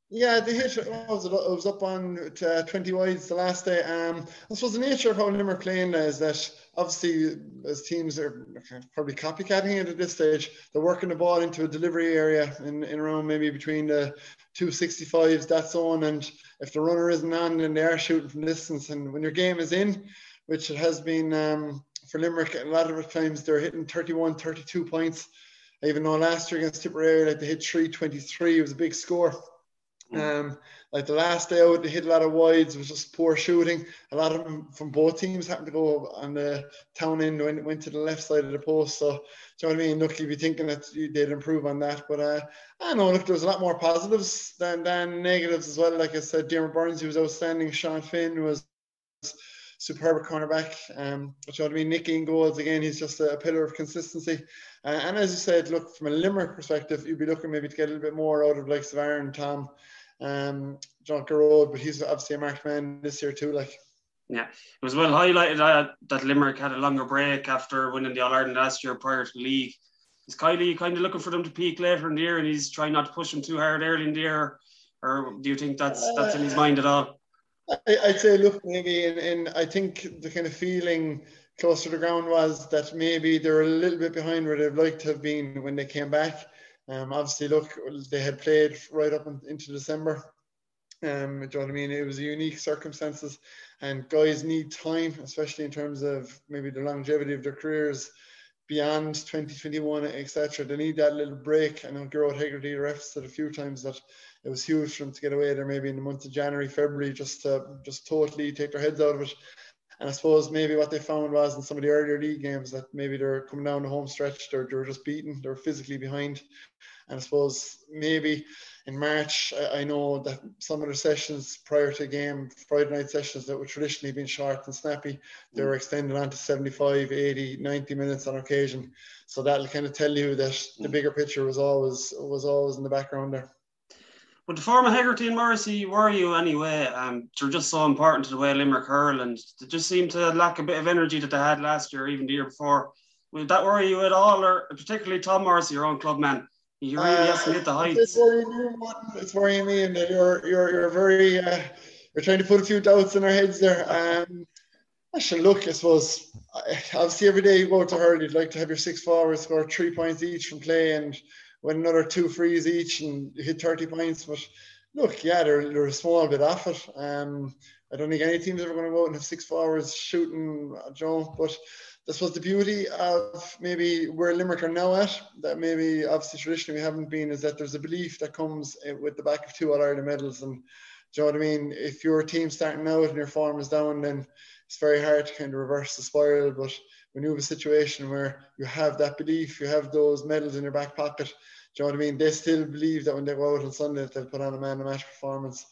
Yeah, the hit. It was, was up on uh, 20 wides the last day. Um, I suppose the nature of how Limerick playing is that obviously as teams are probably copycatting it at this stage, they're working the ball into a delivery area in, in around maybe between the 265s, that zone. And if the runner isn't on, then they are shooting from distance. And when your game is in, which it has been um, for Limerick, a lot of times they're hitting 31, 32 points. Even though last year against Tipperary, like they hit 323, it was a big score. Mm. Um, like the last day out, they hit a lot of wides. It was just poor shooting. A lot of them from both teams happened to go on the town end when it went to the left side of the post. So, do you know what I mean? Look, you'd be thinking that they'd improve on that. But uh, I know, look, there was a lot more positives than, than negatives as well. Like I said, Diarmaid Byrnes, he was outstanding. Sean Finn was superb cornerback. Um, you know what I mean? Nicky in goals again. He's just a, pillar of consistency. Uh, and as you said, look from a Limerick perspective, you'd be looking maybe to get a little bit more out of like Savard Tom um, John Road, but he's obviously a marked man this year too. Like, yeah, it was well highlighted uh, that Limerick had a longer break after winning the All Ireland last year prior to the league. Is Kiely kind of looking for them to peak later in the year, and he's trying not to push them too hard early in the year, or do you think that's that's in his mind at all? I, would say, look, maybe, and, and I think the kind of feeling close to the ground was that maybe they're a little bit behind where they'd like to have been when they came back. Um, obviously, look, they had played right up into December. Um, do you know what I mean? It was unique circumstances, and guys need time, especially in terms of maybe the longevity of their careers beyond 2021, etc. They need that little break. I know Gearóid Hegarty said a few times that it was huge for them to get away there, maybe in the month of January, February, just to just totally take their heads out of it. And I suppose maybe what they found was in some of the earlier league games that maybe they're coming down the home stretch, they're, they're just beaten, they're physically behind. And I suppose maybe in March, I, I know that some of the sessions prior to game, Friday night sessions that were traditionally been short and snappy, they were extended on to 75, 80, 90 minutes on occasion. So that'll kind of tell you that the mm. bigger picture was always was always in the background there. But the form of Hegarty and Morrissey worry you anyway. Um, they're just so important to the way Limerick hurl, and they just seem to lack a bit of energy that they had last year, even the year before. Would that worry you at all, or particularly Tom Morrissey, your own club man? He really uh, has to hit the heights. It's worrying me, it's worrying me, and you're you're you're very uh, you're trying to put a few doubts in our heads there. Um, I should look, I suppose. Obviously, every day you go to hurl, you'd like to have your six forwards score three points each from play and win another two frees each and hit 30 points. But look, yeah, they're, they're a small bit off it. Um, I don't think any team's ever going to go out and have six forwards shooting, Joe. But this was the beauty of maybe where Limerick are now at. That maybe obviously traditionally we haven't been is that there's a belief that comes with the back of two All Ireland medals. And do you know what I mean? If your team starting out and your form is down, then it's very hard to kind of reverse the spiral. But when you have a situation where you have that belief, you have those medals in your back pocket, you know what I mean? They still believe that when they go out on Sunday, they'll put on a man of match performance.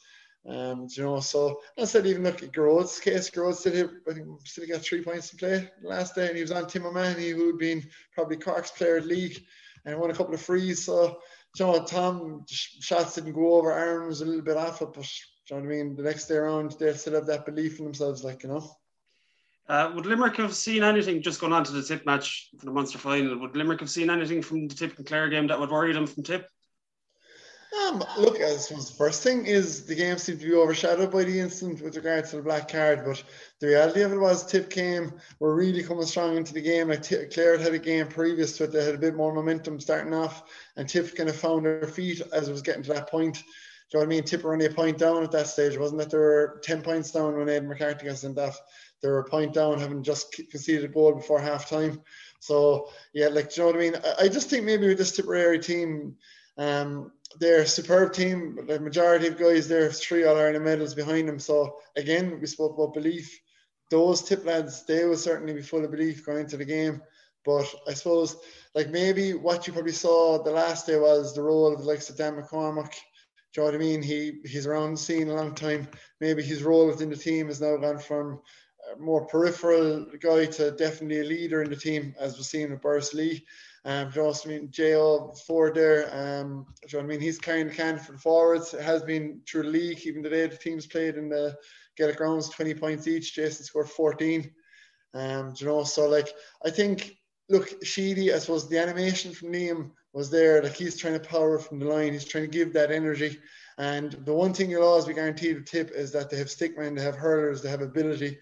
Um, you know, so I said even look at Gearóid's case, Gearóid still hit, I think still got three points to play last day, and he was on Tim O'Mahony, who had been probably Cork's player of league, and won a couple of frees. So, you know, Tom shots didn't go over, arms a little bit off it, but you know what I mean? The next day around, they still have that belief in themselves, like you know. Uh, would Limerick have seen anything just going on to the tip match for the Munster final? Would Limerick have seen anything from the Tip and Clare game that would worry them from Tip? Um, look, I suppose the first thing is the game seemed to be overshadowed by the incident with regards to the black card, but the reality of it was Tip came, were really coming strong into the game. Like T- Clare had a game previous to it, they had a bit more momentum starting off, and Tip kind of found their feet as it was getting to that point. Do you know what I mean? Tip were only a point down at that stage, wasn't it? They were 10 points down when Aidan McCarthy got sent off. They were a point down, having just conceded a goal before half time. So, yeah, like, do you know what I mean? I, I just think maybe with this Tipperary team, um, they're a superb team. The majority of guys there three All Ireland medals behind them. So again, we spoke about belief. Those tip lads, they will certainly be full of belief going into the game. But I suppose, like maybe what you probably saw the last day was the role of the likes of Dan McCormack. Do you know what I mean? He he's around the scene a long time. Maybe his role within the team has now gone from more peripheral guy to definitely a leader in the team, as we've seen with Borris-Ileigh. Um, you know, I mean, J.O. Ford there, um, you know I mean? He's carrying the can for the forwards. It has been through the league, even today, the teams played in the Gaelic grounds, 20 points each. Jason scored 14. Um, you know, so like, I think, look, Sheedy, I suppose the animation from Liam was there. Like, he's trying to power from the line, he's trying to give that energy. And the one thing you'll always be guaranteed with tip is that they have stickmen, they have hurlers, they have ability.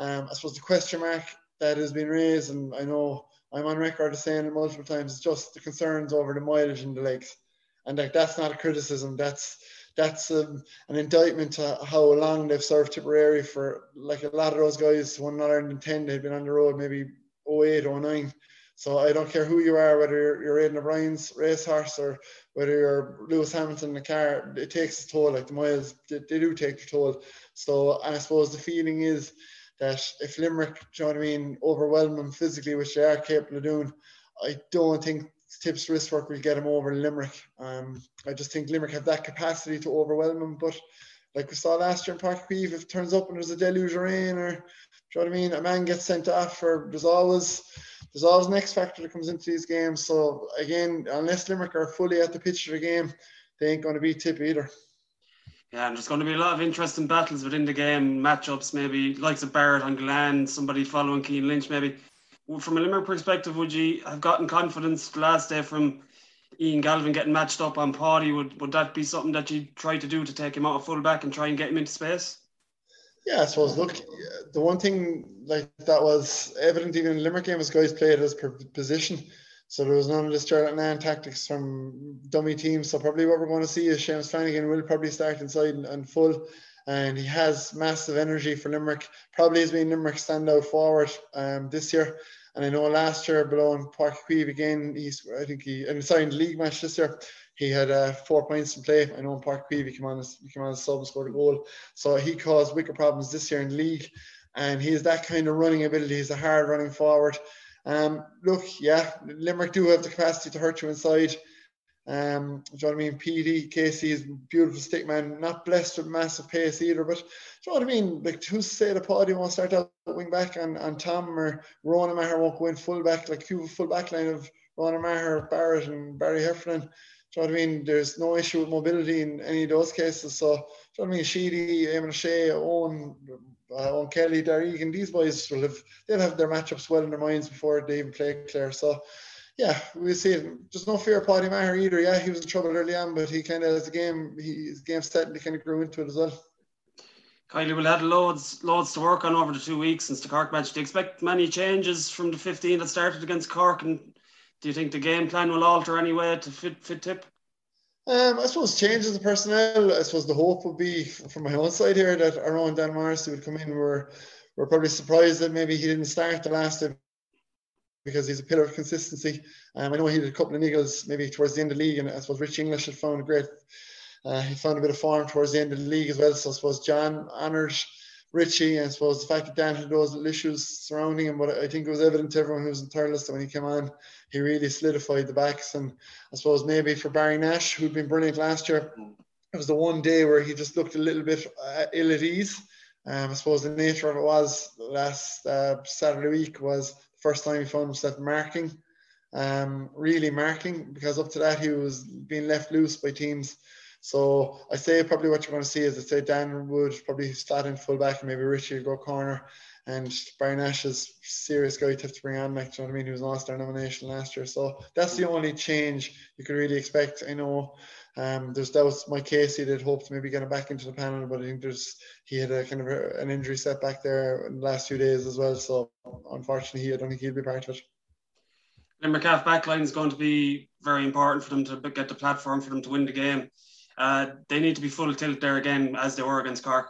Um, I suppose the question mark that has been raised, and I know I'm on record as saying it multiple times. It's just the concerns over the mileage in the legs, and like that's not a criticism. That's that's um, an indictment to how long they've served Tipperary for. Like a lot of those guys won not Ireland ten, they've been on the road maybe 08, 09. So I don't care who you are, whether you're, you're Aidan O'Brien's racehorse or whether you're Lewis Hamilton in the car, it takes a toll. Like the miles, they, they do take a toll. So I suppose the feeling is that if Limerick, do you know what I mean, overwhelm them physically, which they are capable of doing, I don't think Tips wrist work will get them over Limerick. Um, I just think Limerick have that capacity to overwhelm them. But like we saw last year in Park if it turns up and there's a deluge of rain or, do you know what I mean, a man gets sent off, or there's always there's always an X factor that comes into these games. So again, unless Limerick are fully at the pitch of the game, they ain't going to be Tip either. Yeah, and there's going to be a lot of interesting battles within the game, matchups, maybe likes of Barrett on Gillane, somebody following Cian Lynch, maybe. From a Limerick perspective, would you have gotten confidence last day from Ian Galvin getting matched up on Paddy? Would would that be something that you try to do to take him out of fullback and try and get him into space? Yeah, I suppose. Look, the one thing like that was evident even in Limerick game was guys played as per position. So there was none of the Charlotte Nan tactics from dummy teams. So probably what we're going to see is Seamus Flanagan will probably start inside and, and full. And he has massive energy for Limerick. Probably has been Limerick standout forward um, this year. And I know last year below in Park Queeve again, he's I think he and signed league match this year. He had uh, four points to play. I know in Páirc Uí Chaoimh he came on as he came on as sub and scored a goal. So he caused wicked problems this year in league. And he has that kind of running ability. He's a hard running forward. Um, look, yeah, Limerick do have the capacity to hurt you inside. Um, do you know what I mean? PD, Casey is beautiful stick man, not blessed with massive pace either, but do you know what I mean? Like who's to say the party won't start out wing back and, and Tom or Ronan Maher won't go in full back, like few full back line of Ronan Maher, Barrett and Barry Heffernan. Do you know what I mean? There's no issue with mobility in any of those cases. So, do you know what I mean? Sheedy, Eamon O'Shea, Owen, uh, Owen Kelly, Derek, and these boys will have they'll have their matchups well in their minds before they even play Clare. So, yeah, we see. There's no fear of Paddy Maher either. Yeah, he was in trouble early on, but he kind of as the game, he, his game set and he kind of grew into it as well. Kiely will have loads, loads to work on over the two weeks since the Cork match. Do you expect many changes from the 15 that started against Cork? And do you think the game plan will alter anyway to fit, fit tip? Um, I suppose changes the personnel. I suppose the hope would be from my own side here that our own Dan Morrissey would come in. We're we're probably surprised that maybe he didn't start the last day because he's a pillar of consistency. Um, I know he did a couple of niggles maybe towards the end of the league, and I suppose Rich English had found a great. Uh, he found a bit of form towards the end of the league as well. So I suppose John honoured Richie, and I suppose the fact that Dan had those little issues surrounding him, but I think it was evident to everyone who was in Thurles that when he came on, he really solidified the backs. And I suppose maybe for Barry Nash, who'd been brilliant last year, it was the one day where he just looked a little bit uh, ill at ease. Um, I suppose the nature of it was last uh, Saturday week was first time he found himself marking, um, really marking, because up to that he was being left loose by teams. So I say probably what you're going to see is I say Dan would probably start in full back and maybe Richie would go corner. And Barry Nash is serious guy to have to bring on, like, you know what I mean? He was lost our nomination last year. So that's the only change you could really expect. I know um, there's doubts Mike Casey did hope to maybe get him back into the panel, but I think there's he had a kind of a, an injury setback there in the last few days as well. So unfortunately, I don't think he'll be part of it. Limerick half backline is going to be very important for them to get the platform for them to win the game. Uh, they need to be full tilt there again as they were against Cork.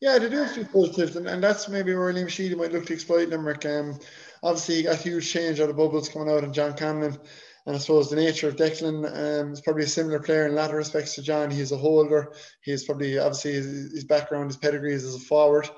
Yeah, they do have to be full tilt, and, and that's maybe where Liam Sheedy might look to exploit Limerick. Um, obviously, got huge change out of bubbles coming out, and John Conlon and I suppose the nature of Declan um, is probably a similar player in a lot of respects to John. He's a holder. He's probably obviously his, his background, his pedigree is as a forward.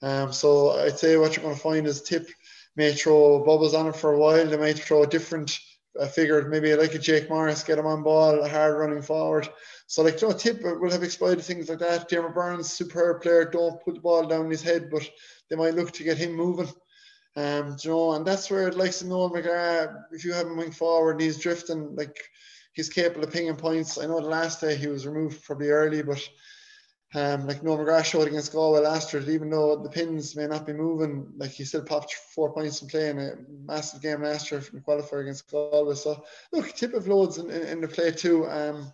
Um, so I'd say what you're going to find is Tip may throw bubbles on it for a while. They might throw a different uh, figure, maybe like a Jake Morris, get him on ball, a hard running forward. So like you know, Tip will have exploited things like that. Diarmaid Byrnes, superb player, don't put the ball down his head, but they might look to get him moving. Um, you know, and that's where it likes to know McGrath, if you have him going forward and he's drifting, like he's capable of pinging points. I know the last day he was removed probably early, but um, like Noel McGrath showed against Galway last year, even though the pins may not be moving, like he still popped four points in play in a massive game last year from qualifier against Galway. So look, tip of loads in, in, in the play too. Um,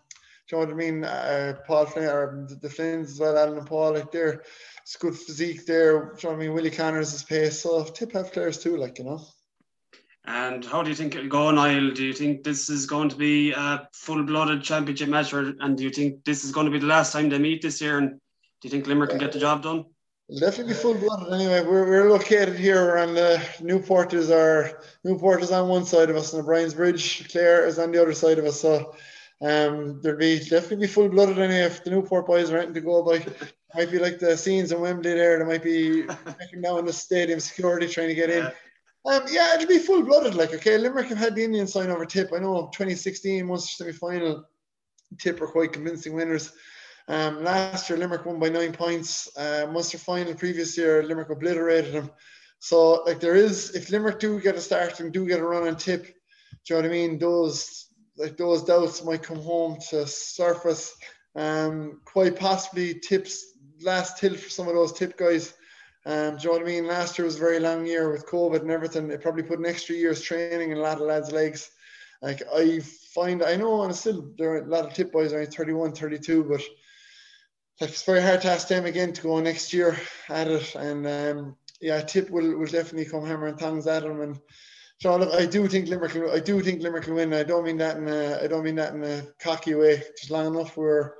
do you know what I mean? Uh, Paul Flynn or the, Flynns as well, Alan and Paul, like they're it's good physique there. Do you know what I mean? Willie Connors is pace, so tip have players too, like you know. And how do you think it'll go, Niall? Do you think this is going to be a full-blooded championship match, or, and do you think this is going to be the last time they meet this year? And do you think Limerick can get the job done? It'll definitely be full-blooded. Anyway, we're, we're located here on the Newport is our Newport is on one side of us, and the Brian's Bridge, Clare is on the other side of us. So um, there'll be definitely be full-blooded anyway if the Newport boys are anything to go by might be like the scenes in Wembley there. There might be now in the stadium security trying to get in. Um, yeah, it'll be full blooded. Like, okay, Limerick have had the Indian sign over tip. I know 2016 Munster semi final, tip were quite convincing winners. Um, last year, Limerick won by nine points. Uh, Munster final previous year, Limerick obliterated them. So, like, there is, if Limerick do get a start and do get a run on tip, do you know what I mean? Those, like, those doubts might come home to surface. Um, quite possibly tips last tilt for some of those tip guys. Um, do you know what I mean? Last year was a very long year with COVID and everything. It probably put an extra year's training in a lot of lads' legs. Like I find, I know, and still there are a lot of tip boys only 31, 32, but like it's very hard to ask them again to go next year at it. And um, yeah, Tip will, will definitely come hammer and tongs at them. And so look, I do think Limerick. Will, I do think Limerick will win. I don't mean that in a, I don't mean that in a cocky way. Just long enough where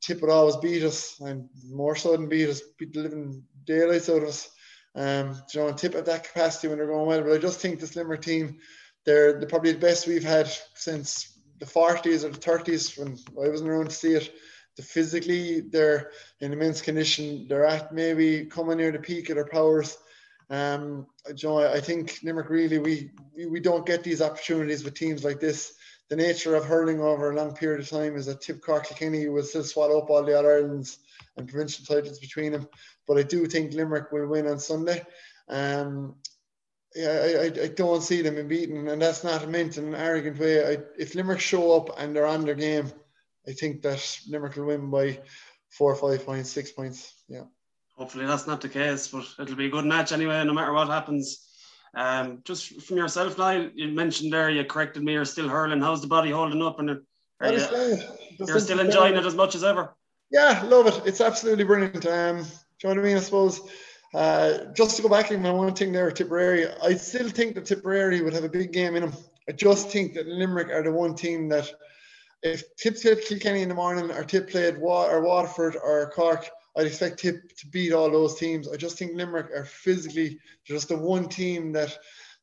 Tip always beat us, and more so than beat us, beat the living daylights out of us. Um, you know, Tip at that capacity when they're going well. But I just think this Limerick team, they're, they're probably the best we've had since the 40s or the 30s when I wasn't around to see it the physically they're in immense condition. They're at maybe coming near the peak of their powers. Um, I think Limerick really we we don't get these opportunities with teams like this. The nature of hurling over a long period of time is that Tip Cork Kilkenny will still swallow up all the other Irelands and provincial titles between them. But I do think Limerick will win on Sunday. Um, yeah, I, I, don't see them in beaten, and that's not meant in an arrogant way. I, if Limerick show up and they're on their game, I think that Limerick will win by four five points, six points. Yeah. Hopefully that's not the case, but it'll be a good match anyway, no matter what happens. Um, just from yourself, Niall, you mentioned there, you corrected me, you're still hurling. How's the body holding up? And are you, you're still enjoying it as much as ever? Yeah, love it. It's absolutely brilliant. Um, do you know what I mean? I suppose uh, just to go back on my one thing there, Tipperary, I still think that Tipperary would have a big game in them. I just think that Limerick are the one team that if Tip played Kilkenny in the morning or Tip played Wa- or Waterford or Cork, I'd expect Tip to beat all those teams. I just think Limerick are physically just the one team that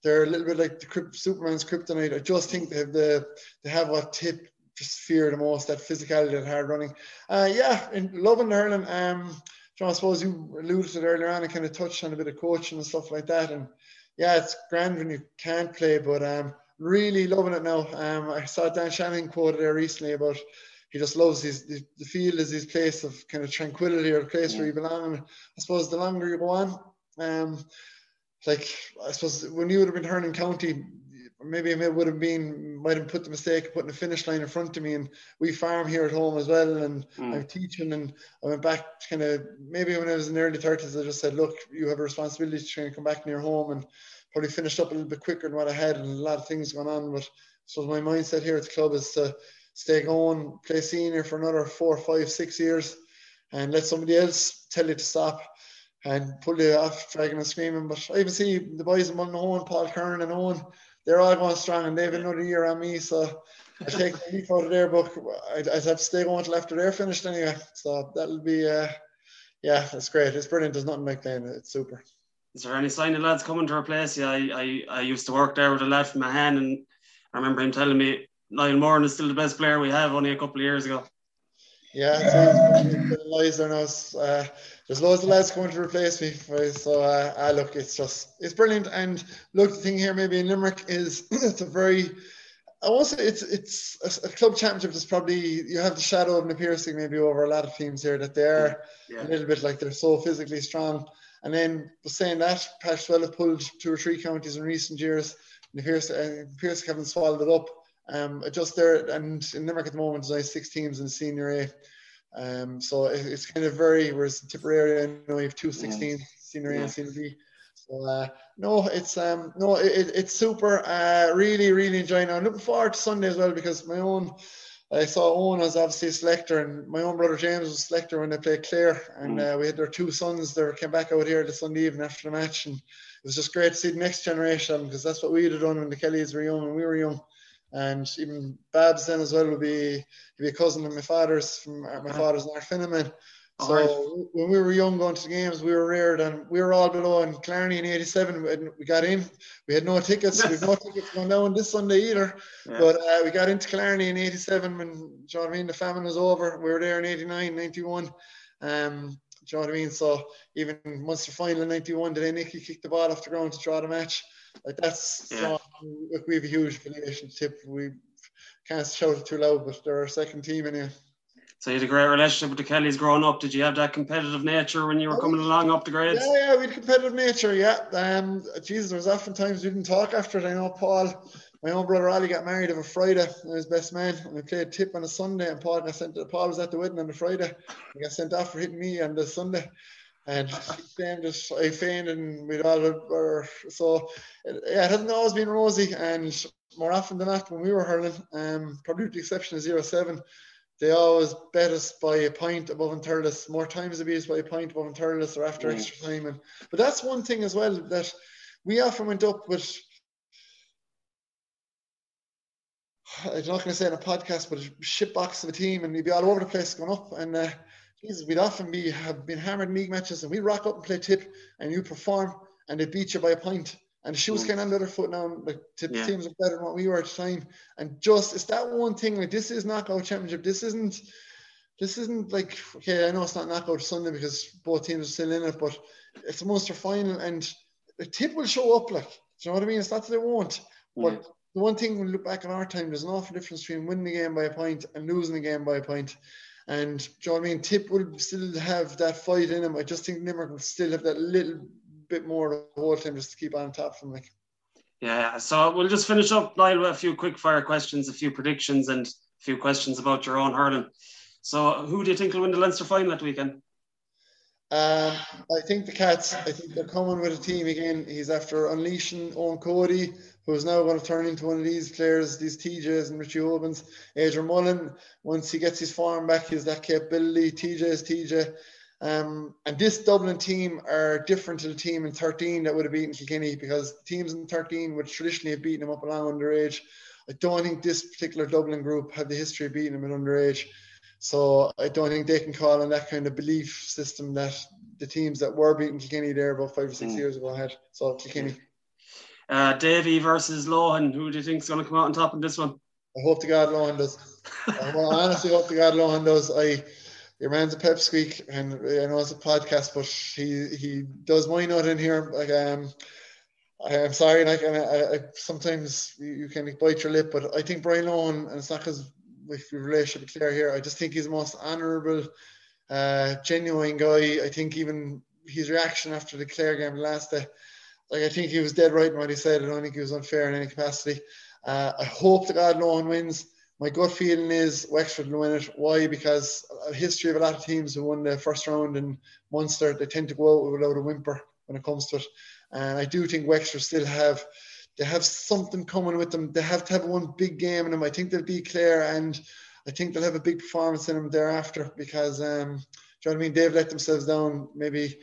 they're a little bit like the Superman's kryptonite. I just think they have the they have what Tip just fear the most, that physicality, that hard running. Uh, yeah, in loving hurling. Um, John, I suppose you alluded to it earlier on and kind of touched on a bit of coaching and stuff like that. And yeah, it's grand when you can't play, but um, really loving it now. Um, I saw Dan Shanahan quoted there recently about he just loves his the, the field is his place of kind of tranquility or a place yeah. where you belong. And I suppose the longer you go on, um, like I suppose when you would have been turning county, maybe it would have been might have put the mistake of putting a finish line in front of me. And we farm here at home as well, and mm. I'm teaching, and I went back kind of maybe when I was in the early thirties, I just said, look, you have a responsibility to try and come back near home and probably finished up a little bit quicker than what I had, and a lot of things going on. But so my mindset here at the club is to stay going, play senior for another four, five, six years, and let somebody else tell you to stop and pull you off dragging and screaming. But I even see the boys in Mullinahone, Paul Curran and Owen, they're all going strong, and they've another year on me. So I take the leaf out of their book. I'd, I'd have to stay going until after they're finished anyway. So that'll be, uh, yeah, it's great. It's brilliant. There's nothing like playing. It's super is there any sign of lads coming to replace you? I, I, I used to work there with a lad from Ahane, and I remember him telling me Niall Moran is still the best player we have only a couple of years ago. Yeah, it's lies there now. Uh, there's loads of lads coming to replace me. So uh, uh, look, it's just it's brilliant. And look, the thing here maybe in Limerick is it's a very I won't say it's it's a, a, club championship is probably you have the shadow of Na Piarsaigh maybe over a lot of teams here that they're yeah. a little bit like they're so physically strong. And then saying that, Patrickswell have pulled two or three counties in recent years. And Pierce, uh, Pierce haven't swallowed it up. Um, just there, and in Limerick at the moment, there's only six teams in senior A. Um, so it, it's kind of very, whereas Tipperary, you know, you have two 16 yeah. senior A yeah. and senior B. So uh, no, it's um no, it, it's super. Uh, really, really enjoying it. I'm looking forward to Sunday as well because my own I saw Owen as obviously a selector, and my own brother James was a selector when they played Clare, and mm. uh, we had their two sons that came back out here the Sunday evening after the match, and it was just great to see the next generation because that's what we had done when the Kellys were young and we were young, and even Babs then as well would be he'd be a cousin of my father's from uh, my uh-huh. father's North Finneman, so right. when we were young going to the games, we were reared and we were all below in Killarney in 87. We got in, we had no tickets. we had no tickets going down this Sunday either. Yeah. But uh, we got into Killarney in 87 when, you know what I mean, the famine was over. We were there in 89, 91. Um, do you know what I mean? So even Munster final in 91, did Nicky kick the ball off the ground to draw the match? Like that's, yeah. we have a huge relationship. We can't shout it too loud, but they're our second team anyway. So you had a great relationship with the Kellys growing up. Did you have that competitive nature when you were coming along up the grades? Yeah, yeah, we had competitive nature. Yeah, um, Jesus, there was often times we didn't talk after it. I know Paul, my own brother Ali, got married on a Friday. And his best man, and we played tip on a Sunday. And Paul got sent. to, Paul was at the wedding on the Friday. He got sent off for hitting me on the Sunday. And then just I feigned and we'd all were so yeah, it hasn't always been rosy and more often than not when we were hurling, um, probably with the exception of zero seven they always bet us by a point above and Thurles. More times they beat us by a point above and Thurles or after mm. extra time. And but that's one thing as well that we often went up with. I'm not going to say in a podcast, but a shitbox of a team, and you'd be all over the place going up. And uh, We'd often be have been hammered in league matches, and we rock up and play tip, and you perform, and they beat you by a point. And the shoes mm. kind of on the other foot now. Like tip yeah. teams are better than what we were at the time. And just it's that one thing. Like this is knockout championship. This isn't. This isn't like okay. I know it's not knockout Sunday because both teams are still in it, but it's a Munster final, and the tip will show up. Like, do you know what I mean? It's not that they won't, but the one thing when we look back on our time, there's an awful difference between winning the game by a point and losing the game by a point. And do you know what I mean? Tip will still have that fight in him. I just think Limerick will still have that little bit more the whole time just to keep on top from like. Yeah, so we'll just finish up, Niall, with a few quick fire questions, a few predictions, and a few questions about your own hurling. So, who do you think will win the Leinster final that weekend? Um, I think the Cats. I think they're coming with a team again. He's after unleashing Eoin Cody, who's now going to turn into one of these players, these TJs and Richie Hogans. Adrian Mullen, once he gets his form back, he's that capability. TJ is TJ. Um, and this Dublin team are different to the team in 13 that would have beaten Kilkenny because teams in 13 would traditionally have beaten them up along underage. I don't think this particular Dublin group have the history of beating them at underage. So I don't think they can call on that kind of belief system that the teams that were beating Kilkenny there about five or six mm. years ago had. So Kilkenny. Uh, Davy versus Lohan, who do you think is going to come out on top in this one? I hope to God Lohan does. I honestly hope to God Lohan does. I your man's a pipsqueak, and I know it's a podcast, but he he does my note in here. Like um, I, am sorry, like and I, I, sometimes you, can bite your lip, but I think Brian Lohan, and it's not because your relationship Clare here, I just think he's the most honourable, uh, genuine guy. I think even his reaction after the Clare game last day, like I think he was dead right in what he said. I don't think he was unfair in any capacity. Uh, I hope the God no one wins my gut feeling is Wexford will win it. Why? Because a history of a lot of teams who won the first round in Munster, they tend to go out without a whimper when it comes to it. And I do think Wexford still have they have something coming with them. They have to have one big game in them. I think they'll be clear and I think they'll have a big performance in them thereafter because um, do you know what I mean? They've let themselves down maybe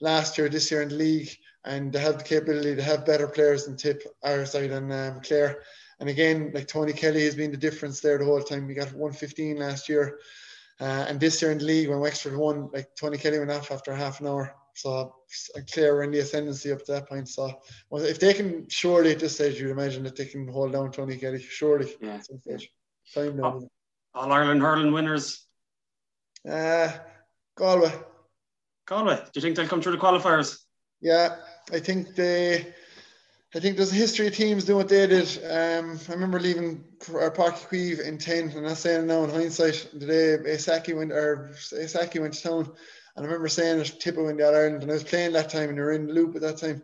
last year, this year in the league, and they have the capability to have better players than Tip, our side, and um, Clare. And again, like Tony Kelly has been the difference there the whole time. We got 115 last year. Uh, and this year in the league, when Wexford won, like Tony Kelly went off after half an hour. So clear in the ascendancy up to that point. So well, if they can, surely at this stage, you'd imagine that they can hold down Tony Kelly. Surely. Yeah. At some stage. Time. All Ireland hurling winners. Uh, Galway. Galway. Do you think they'll come through the qualifiers? Yeah, I think they I think there's a history of teams doing what they did. Um, I remember leaving our Páirc Uí Chaoimh in 10, and I'm saying now in hindsight, the day Aisake went, or Aisake went to town, and I remember saying that Tippo in the All Ireland, and I was playing that time, and you were in the loop at that time.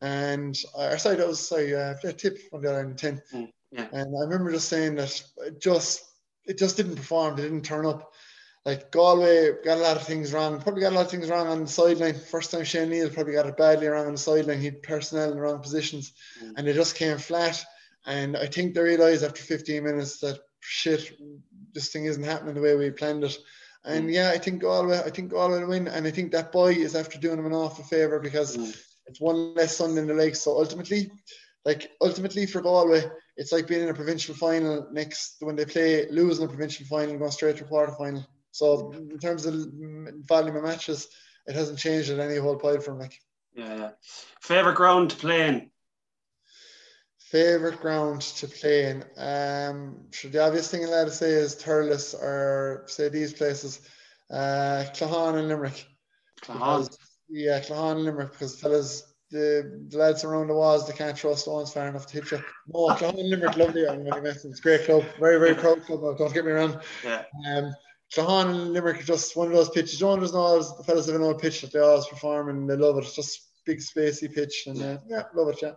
And I, side, I was sorry, uh, Tip on the All Ireland 10. Mm, yeah. And I remember just saying that it just, it just didn't perform, they didn't turn up like Galway got a lot of things wrong. Probably got a lot of things wrong on the sideline. First time Shane O'Neill probably got it badly wrong on the sideline. He had personnel in the wrong positions, mm. and they just came flat. And I think they realised after 15 minutes that shit, this thing isn't happening the way we planned it. And mm. yeah, I think Galway, I think Galway will win, and I think that boy is after doing them an awful favour because mm. it's one less sun in the lake. So ultimately, like ultimately for Galway, it's like being in a provincial final next when they play losing a provincial final, going straight to quarter final. So in terms of volume of matches, it hasn't changed at any whole point from like. Yeah, yeah. Favorite ground to play in. Favorite ground to play in. Um, sure, the obvious thing allowed to say is Thurles or say these places, uh, Claughaun and Limerick. Claughaun. yeah, Claughaun and Limerick because fellas the, the lads around the walls they can't throw stones far enough to hit you. No, Claughaun and Limerick, lovely. I'm going to It's a great club, very very proud club. Don't get me wrong. Yeah. Um, Claughaun and Limerick are just one of those pitches. John does know the fellas have an old pitch that they always perform and they love it. It's just big spacey pitch and uh, yeah, love it. Yeah.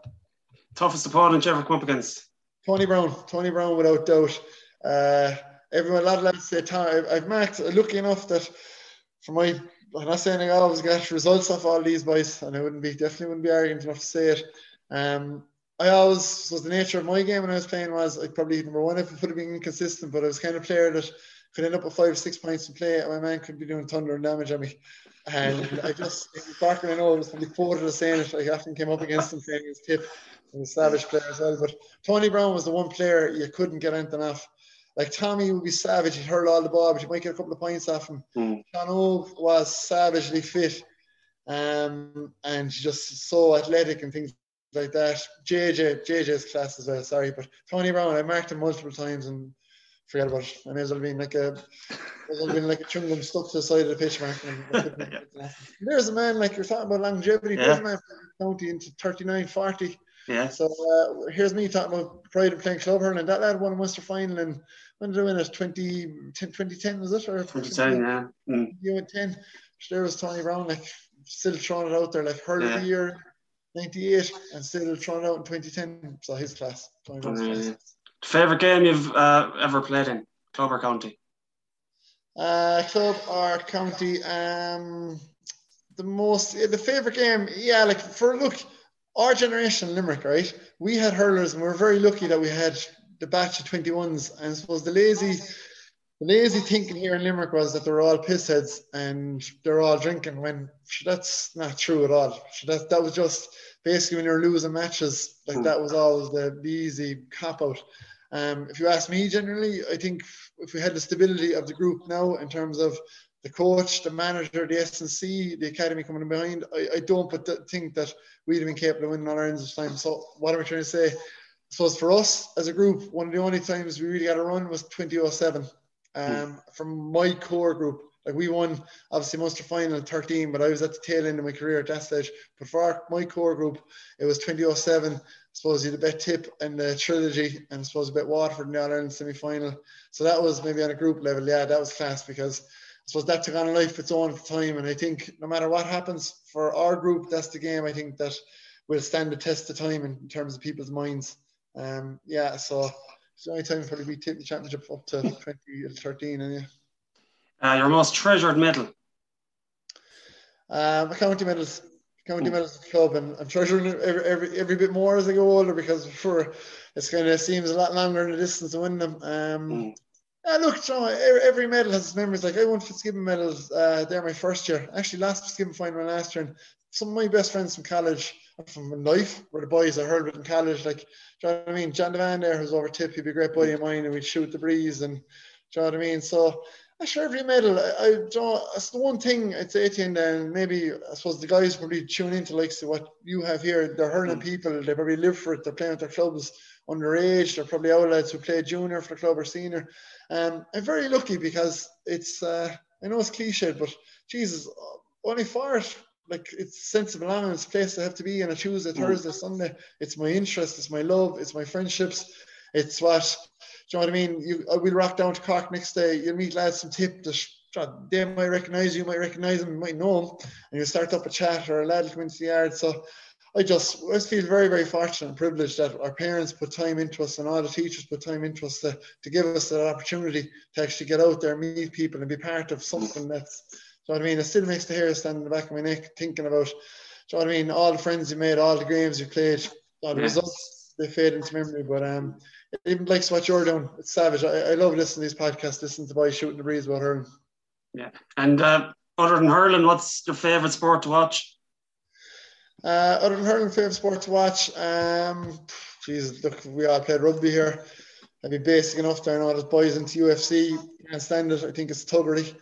Toughest opponent you ever come up against? Tony Browne. Tony Browne, without doubt. Uh, everyone, a lot of lads say Tony. I've marked. Lucky enough that for my, I'm not saying I always get results off all these boys, and I wouldn't be definitely wouldn't be arrogant enough to say it. Um, I always was the nature of my game when I was playing was I probably number one if it would have been inconsistent, but I was kind of player that could end up with five or six points to play, and my man could be doing thunder and damage on me. And I just, Barker, I know it was probably quoted as saying it. I often came up against him saying his tip. He's a savage player as well. But Tony Browne was the one player you couldn't get anything off. Like Tommy would be savage, he'd hurl all the ball, but you might get a couple of points off him. Mm. John was savagely fit um, and just so athletic and things like that. JJ, JJ's class as well, sorry, but Tony Browne, I marked him multiple times and forget about it. I may as well be like a, as well been like a chewing stuck to the side of the pitch mark. There's a man like you're talking about longevity. Yeah. There's a man county into 39, 40. Yeah. So uh, here's me talking about pride of playing club hurling. That lad won a Munster final and when did I win it? 20, 2010 was it? Or 2010, yeah. Mm. You went 10. There was Tony Browne, like still throwing it out there, like hurl yeah. of the year, 98, and still throwing it out in 2010. So his class. Tony Browne's mm. class. Favorite game you've uh, ever played in, club or county? Uh, club or county. Um, the most, the favorite game, yeah, like for look, our generation, Limerick, right? We had hurlers, and we are very lucky that we had the batch of 21s. And I suppose the lazy, the lazy thinking here in Limerick was that they're all pissheads and they're all drinking. When that's not true at all. That that was just basically when you're losing matches, like that was always the, the easy cop out. Um, if you ask me, generally, I think if we had the stability of the group now in terms of the coach, the manager, the SNC, the academy coming behind, I, I don't but think that we'd have been capable of winning all Ireland's this time. So what am I trying to say? I suppose for us as a group, one of the only times we really got a run was 2007 um, mm. from my core group. Like we won obviously Munster final 13, but I was at the tail end of my career at that stage. But for our, my core group, it was 2007 suppose you had a bit tip in the trilogy and I suppose a bit Waterford in the All Ireland semi final. So that was maybe on a group level, yeah, that was class because I suppose that took on a life of its own at the time. And I think no matter what happens for our group, that's the game I think that will stand the test of time in terms of people's minds. Um, yeah, so it's the only time probably we take the championship up to 2013. And yeah. Uh, your most treasured medal? Um, my county medals county medals club, and I'm treasuring every, every every bit more as I go older because for it's kind of seems a lot longer in the distance to win them. Um, mm. Yeah, look, John, every, every medal has its memories. Like I won Fitzgibbon medals uh, there my first year. Actually, last Fitzgibbon final last year, and some of my best friends from college, from life, were the boys I heard with in college. Like, do you know what I mean? John Devane there, who's over tip, he'd be a great buddy of mine, and we'd shoot the breeze, and do you know what I mean? So I sure every medal. I, I don't. That's the one thing I'd say to you, and maybe I suppose the guys probably tune into like so what you have here. They're hurling mm. people. They probably live for it. They're playing with their clubs underage. They're probably outlets who play junior for the club or senior. Um, I'm very lucky because it's. Uh, I know it's cliche, but Jesus, only for it, like it's a sense of belonging. It's a place I have to be on a Tuesday, mm. Thursday, Sunday. It's my interest. It's my love. It's my friendships. It's what you know what I mean? You, uh, we'll rock down to Cork next day. You'll meet lads from Tip. They might recognise you, might recognise them, might know them, and you'll start up a chat or a lad will come into the yard. So I just, I just feel very, very fortunate and privileged that our parents put time into us and all the teachers put time into us to, to give us that opportunity to actually get out there, meet people, and be part of something that's, you know what I mean? It still makes the hair stand in the back of my neck thinking about, you know what I mean? All the friends you made, all the games you played, all the results, they fade into memory. But um, even likes what you're doing. It's savage. I, I love listening to these podcasts, listening to boys shooting the breeze about hurling. Yeah. And uh, other than hurling, what's your favourite sport to watch? Uh, other than hurling, favourite sport to watch? Um, Jesus, look, we all played rugby here. I'd be basic enough. I know there's boys into UFC. Can't stand it. I think it's tuggery.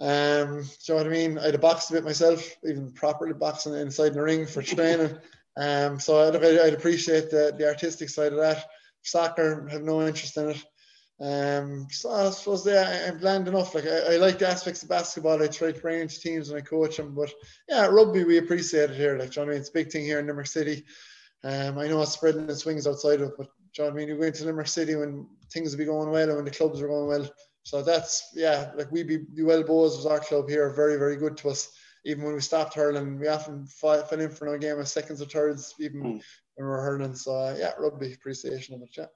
Um, do you know what I mean? I'd have boxed a bit myself, even properly boxing inside the ring for training. Um, so I'd, I'd appreciate the, the artistic side of that soccer, have no interest in it. Um, so I suppose yeah, I'm bland enough. Like I, I, like the aspects of basketball. I try to into teams and I coach them. But yeah, rugby we appreciate it here. Like John, I mean, it's a big thing here in Limerick City. Um, I know it's spreading its wings outside of but John, I mean, you went to Limerick City when things will be going well and when the clubs were going well. So that's yeah, like we be Well Bows was our club here, very very good to us. Even when we stopped hurling, we often fell in for no game of seconds or thirds, even mm when we are hurling. So uh, yeah, rugby appreciation of it. Yeah.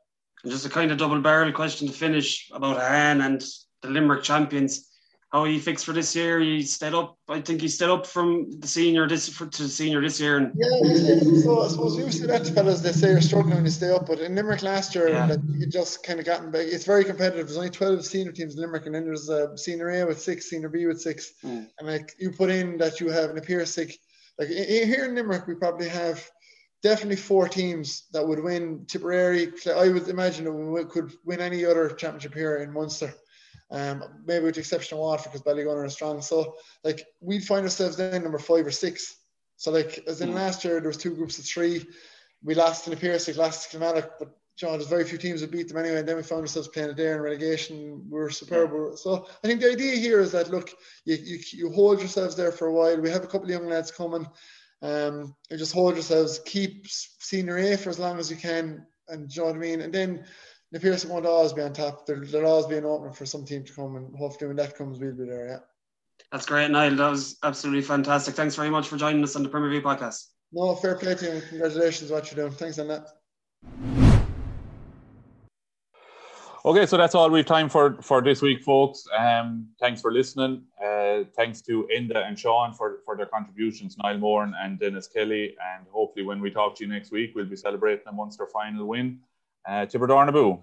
And just a kind of double barrel question to finish about Han and the Limerick champions. how he fixed for this year. He stayed up. I think he stayed up from the senior this for, to the senior this year. And yeah, so I suppose usually that fellas they say you're struggling when you stay up, but in Limerick last year, yeah. you just kind of gotten back. It's very competitive. There's only twelve senior teams in Limerick, and then there's a senior A with six, senior B with six, mm. and like you put in that you have an Piarsaigh. Like here in Limerick, we probably have definitely four teams that would win Tipperary. I would imagine that we could win any other championship here in Munster. Um, maybe with the exception of Waterford because Ballygunner is strong. So like we'd find ourselves then number five or six. So like as in mm. last year there was two groups of three. We lost in the Piarsaigh, lost to Kilmallock, but John, there's very few teams that beat them anyway, and then we found ourselves playing a day in relegation. We were superb. Yeah. So I think the idea here is that look, you, you, you hold yourselves there for a while. We have a couple of young lads coming. Um, just hold yourselves, keep senior A for as long as you can, and you know what I mean. And then the Piarsaigh won't always be on top. There, there'll always be an opening for some team to come, and hopefully when that comes, we'll be there. Yeah. That's great, Niall. That was absolutely fantastic. Thanks very much for joining us on the Premier View podcast. No, fair play to you. Congratulations what you're doing. Thanks on that. Okay, so that's all we've time for for this week, folks. Um, thanks for listening. Uh, thanks to Enda and Sean for, for their contributions, Niall Moran and Denis Kelly. And hopefully, when we talk to you next week, we'll be celebrating a Munster final win. Uh, Dornaboo.